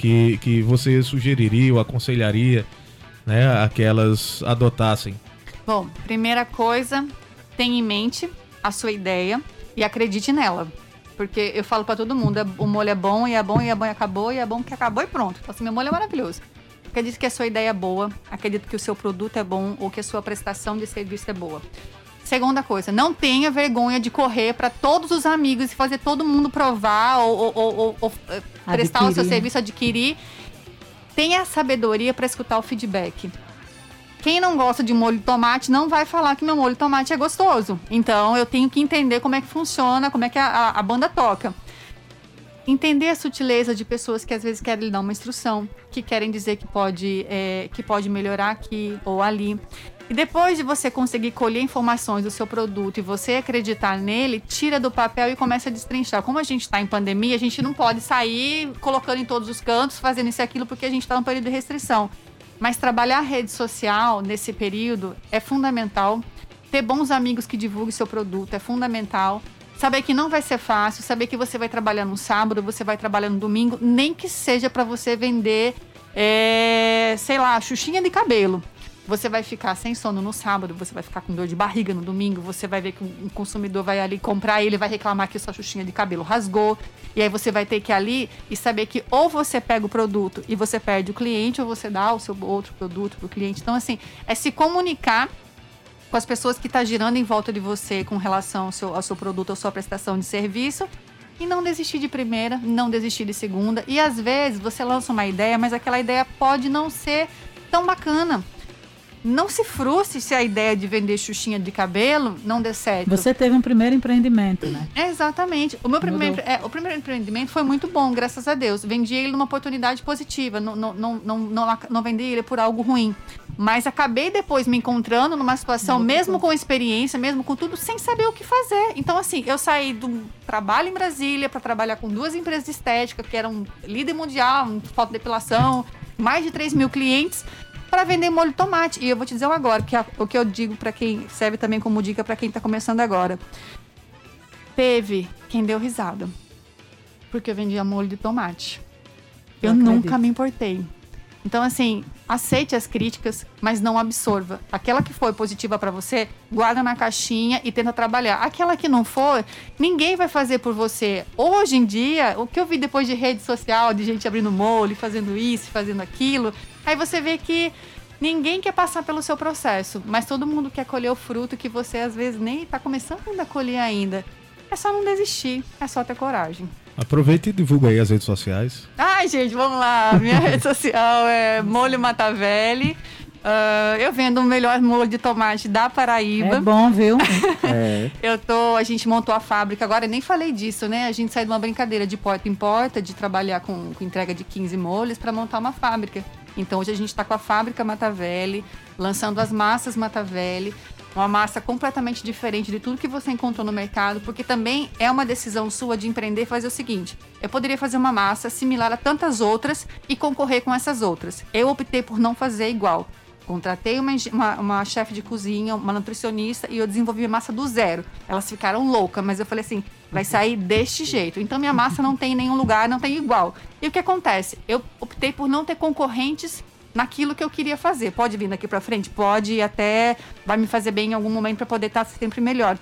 que, que você sugeriria ou aconselharia né, a que elas adotassem? Bom, primeira coisa, tenha em mente a sua ideia e acredite nela. Porque eu falo pra todo mundo, é- o molho é bom, e é bom, e é bom, e acabou, e é bom que acabou e pronto. Então, assim, meu molho é maravilhoso. Acredito que a sua ideia é boa, acredito que o seu produto é bom ou que a sua prestação de serviço é boa. Segunda coisa, não tenha vergonha de correr para todos os amigos e fazer todo mundo provar ou, ou- ou- ou- eh, prestar o seu serviço, adquirir. Tenha sabedoria para escutar o feedback. Quem não gosta de molho de tomate não vai falar que meu molho de tomate é gostoso. Então eu tenho que entender como é que funciona, como é que a, a- a banda toca. Entender a sutileza de pessoas que às vezes querem lhe dar uma instrução, que querem dizer que pode, é, que pode melhorar aqui ou ali. E depois de você conseguir colher informações do seu produto e você acreditar nele, tira do papel e começa a destrinchar. Como a gente está em pandemia, a gente não pode sair colocando em todos os cantos, fazendo isso e aquilo, porque a gente está num período de restrição. Mas trabalhar a rede social nesse período é fundamental. Ter bons amigos que divulguem seu produto é fundamental. Saber que não vai ser fácil, saber que você vai trabalhar no sábado, você vai trabalhar no domingo, nem que seja para você vender, é, sei lá, xuxinha de cabelo. Você vai ficar sem sono no sábado, você vai ficar com dor de barriga no domingo, você vai ver que um consumidor vai ali comprar e ele vai reclamar que sua xuxinha de cabelo rasgou. E aí você vai ter que ir ali e saber que ou você pega o produto e você perde o cliente, ou você dá o seu outro produto para o cliente. Então, assim, é se comunicar com as pessoas que estão tá girando em volta de você com relação ao seu, ao seu produto, à sua prestação de serviço. E não desistir de primeira, não desistir de segunda. E às vezes você lança uma ideia, mas aquela ideia pode não ser tão bacana não se frustre se a ideia de vender xuxinha de cabelo não der certo. Você teve um primeiro empreendimento, né? É, exatamente. O meu primeiro, é, o primeiro empreendimento foi muito bom, graças a Deus. Vendi ele numa oportunidade positiva, não, não, não, não, não, não vendi ele por algo ruim. Mas acabei depois me encontrando numa situação, muito mesmo com experiência, mesmo com tudo, sem saber o que fazer. Então, assim, eu saí do trabalho em Brasília para trabalhar com duas empresas de estética, que eram líder mundial, fotodepilação, mais de 3 mil clientes para vender molho de tomate. E eu vou te dizer um agora, que é o que eu digo para quem serve também como dica para quem está começando agora. Teve quem deu risada. Porque eu vendia molho de tomate. Eu, eu nunca me importei. Então, assim, aceite as críticas, mas não absorva. Aquela que foi positiva para você, guarda na caixinha e tenta trabalhar. Aquela que não for, ninguém vai fazer por você. Hoje em dia, o que eu vi depois de rede social, de gente abrindo molho, fazendo isso, fazendo aquilo, aí você vê que ninguém quer passar pelo seu processo, mas todo mundo quer colher o fruto que você às vezes nem está começando a colher ainda. É só não desistir, é só ter coragem. Aproveita e divulga aí as redes sociais. Ai, gente, vamos lá. Minha rede social é Molho Matavelli. Uh, eu vendo o melhor molho de tomate da Paraíba. É bom, viu? é. Eu tô, a gente montou a fábrica agora, nem falei disso, né? A gente saiu de uma brincadeira de porta em porta, de trabalhar com, com entrega de 15 molhos para montar uma fábrica. Então hoje a gente está com a fábrica Matavelli, lançando as massas Matavelli, uma massa completamente diferente de tudo que você encontrou no mercado, porque também é uma decisão sua de empreender fazer o seguinte: eu poderia fazer uma massa similar a tantas outras e concorrer com essas outras. Eu optei por não fazer igual. Contratei uma, uma, uma chefe de cozinha, uma nutricionista e eu desenvolvi massa do zero. Elas ficaram loucas, mas eu falei assim: vai sair deste jeito. Então minha massa não tem em nenhum lugar, não tem igual. E o que acontece? Eu optei por não ter concorrentes naquilo que eu queria fazer. Pode vir daqui para frente? Pode, e até vai me fazer bem em algum momento para poder estar sempre melhor.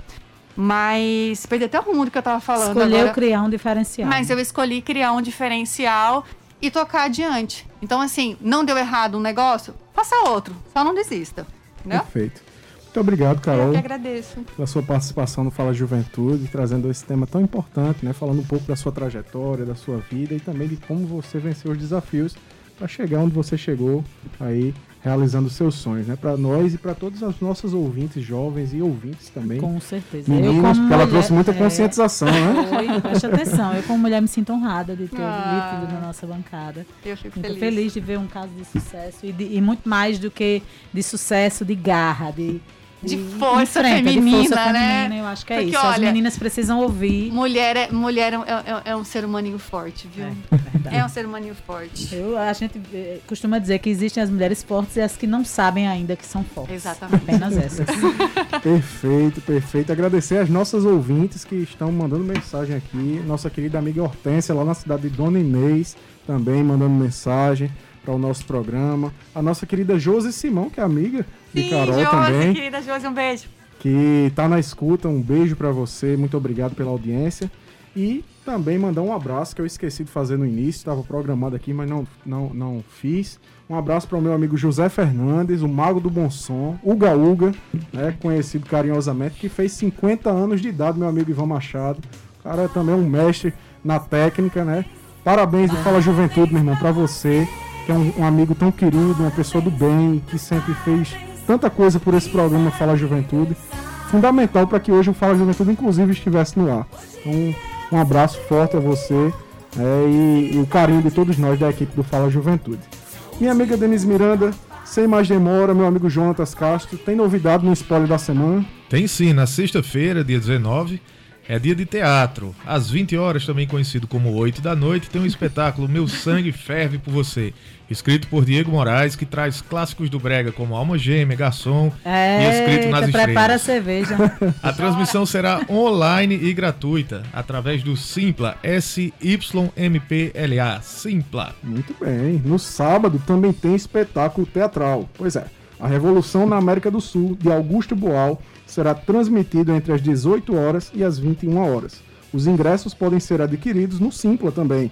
Mas perdi até o rumo do que eu tava falando. Escolheu agora. criar um diferencial. Mas eu escolhi criar um diferencial e tocar adiante. Então, assim, não deu errado um negócio, faça outro. Só não desista. Entendeu? Perfeito. Muito obrigado, Carol. Eu que agradeço. Pela sua participação no Fala Juventude, trazendo esse tema tão importante, né? Falando um pouco da sua trajetória, da sua vida e também de como você venceu os desafios para chegar onde você chegou aí realizando seus sonhos, né? Para nós e para todos os nossos ouvintes, jovens e ouvintes também. Com certeza. Meninas, porque ela trouxe muita é, conscientização, é... né? Oi, preste atenção. Eu, como mulher, me sinto honrada de ter ah, líquido na nossa bancada. Eu fico Muito feliz. feliz de ver um caso de sucesso e, de, e muito mais do que de sucesso, de garra, de de força feminina, de força né? Feminina, eu acho que é Porque, isso. Olha, As meninas precisam ouvir. Mulher é, mulher é, é, é um ser humaninho forte, viu? É, é, um ser humaninho forte. Eu, a gente eh, costuma dizer que existem as mulheres fortes e as que não sabem ainda que são fortes. Exatamente. Apenas essas. perfeito, perfeito. Agradecer às nossas ouvintes que estão mandando mensagem aqui. Nossa querida amiga Hortência, lá na cidade de Dona Inês, também mandando mensagem para o nosso programa. A nossa querida Josi Simão, que é amiga Sim, de Carol Josi, também. querida Josi, um beijo. Que está na escuta, um beijo para você, muito obrigado pela audiência. E também mandar um abraço que eu esqueci de fazer no início, estava programado aqui, mas não, não, não fiz. Um abraço para o meu amigo José Fernandes, o Mago do Bom Som, Uga Uga, né, conhecido carinhosamente, que fez 50 anos de idade, meu amigo Ivan Machado. O cara é também um mestre na técnica, né? Parabéns do Fala Juventude, meu irmão, para você que é um, um, amigo tão querido, uma pessoa do bem, que sempre fez tanta coisa por esse programa Fala Juventude. Fundamental para que hoje o Fala Juventude, inclusive, estivesse no ar. Então, um abraço forte a você é, e, e o carinho de todos nós da equipe do Fala Juventude. Minha amiga Denise Miranda, sem mais demora, meu amigo Jonatas Castro, tem novidade no spoiler da semana? Tem sim, na sexta-feira, dia 19, é dia de teatro. Às 20 horas, também conhecido como 8 da noite, tem um espetáculo Meu Sangue Ferve por Você, escrito por Diego Moraes, que traz clássicos do Brega como Alma Gêmea, Garçom é, e Escrito nas Estrelas. Prepara a cerveja. A transmissão será online e gratuita através do Simpla, S-Y-M-P-L-A, Simpla. Muito bem. No sábado também tem espetáculo teatral. Pois é. A Revolução na América do Sul, de Augusto Boal, será transmitido entre as 18 horas e as 21 horas. Os ingressos podem ser adquiridos no Simpla também.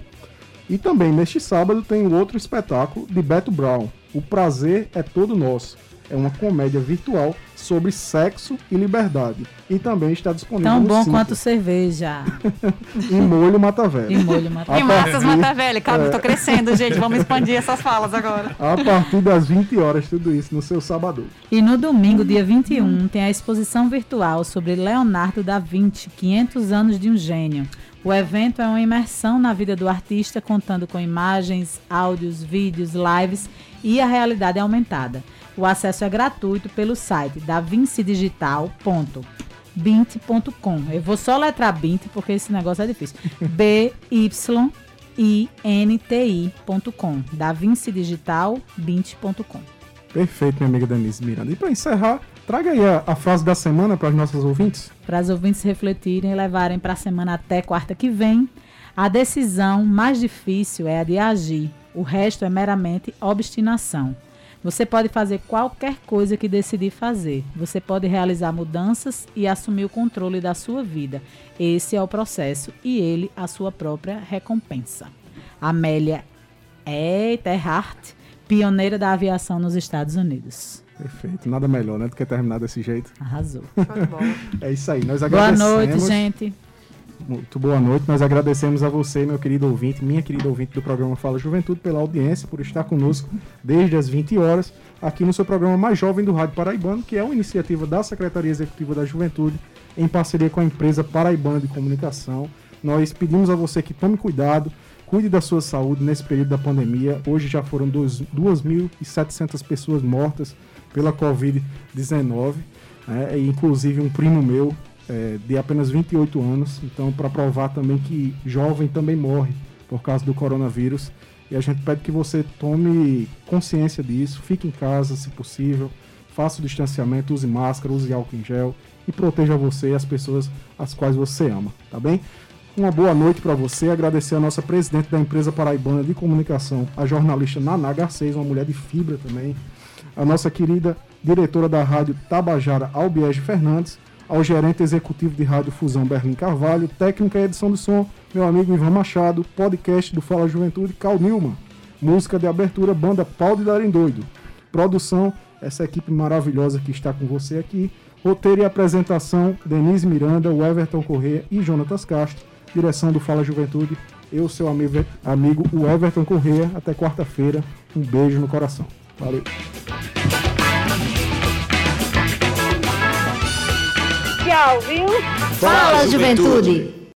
E também neste sábado tem outro espetáculo de Beto Brown, O Prazer é Todo Nosso. É uma comédia virtual sobre sexo e liberdade. E também está disponível Tão bom quanto cerveja. E molho Mata Velho. E molho mata E massas partir- mata velha. Calma, eu tô crescendo, gente. Vamos expandir essas falas agora. A partir das 20 horas, tudo isso no seu sábado. E no domingo, dia 21, tem a exposição virtual sobre Leonardo da Vinci, 500 anos de um gênio. O evento é uma imersão na vida do artista, contando com imagens, áudios, vídeos, lives e a realidade aumentada. O acesso é gratuito pelo site davincidigital.bint.com. Eu vou só letrar Bint porque esse negócio é difícil. B Y I N T I.com. davincidigital.bint.com. Perfeito, minha amiga Denise Miranda. E para encerrar, traga aí a, a frase da semana para os nossos ouvintes. para os ouvintes refletirem e levarem para a semana até quarta que vem. A decisão mais difícil é a de agir, o resto é meramente obstinação. Você pode fazer qualquer coisa que decidir fazer. Você pode realizar mudanças e assumir o controle da sua vida. Esse é o processo e ele a sua própria recompensa. Amélia Earhart, pioneira da aviação nos Estados Unidos. Perfeito, nada melhor, né, do que terminar desse jeito. Arrasou. É isso aí, nós Boa agradecemos. noite, gente. Muito boa noite. Nós agradecemos a você, meu querido ouvinte, minha querida ouvinte do programa Fala Juventude, pela audiência, por estar conosco desde as 20 horas, aqui no seu programa mais jovem do Rádio Paraibano, que é uma iniciativa da Secretaria Executiva da Juventude, em parceria com a empresa Paraibana de Comunicação. Nós pedimos a você que tome cuidado, cuide da sua saúde nesse período da pandemia. Hoje já foram dois- 2.700 pessoas mortas pela Covid-19, né? inclusive um primo meu é, de apenas 28 anos. Então, para provar também que jovem também morre por causa do coronavírus. E a gente pede que você tome consciência disso, fique em casa se possível, faça o distanciamento, use máscara, use álcool em gel e proteja você e as pessoas as quais você ama, tá bem? Uma boa noite para você. Agradecer a nossa presidente da empresa paraibana de comunicação, a jornalista Naná Garcês, uma mulher de fibra também. A nossa querida diretora da rádio Tabajara, Albiege Fernandes. Ao gerente executivo de rádio Fusão Berlim Carvalho. Técnica e edição de som, meu amigo Ivan Machado. Podcast do Fala Juventude, Cal Nilman. Música de abertura, banda Pau de Darem Doido. Produção, essa equipe maravilhosa que está com você aqui. Roteiro e apresentação, Denise Miranda, o Everton Corrêa e Jonatas Castro. Direção do Fala Juventude, eu, seu amigo, amigo o Everton Corrêa. Até quarta-feira. Um beijo no coração. Valeu. Tchau, viu? Fala, juventude.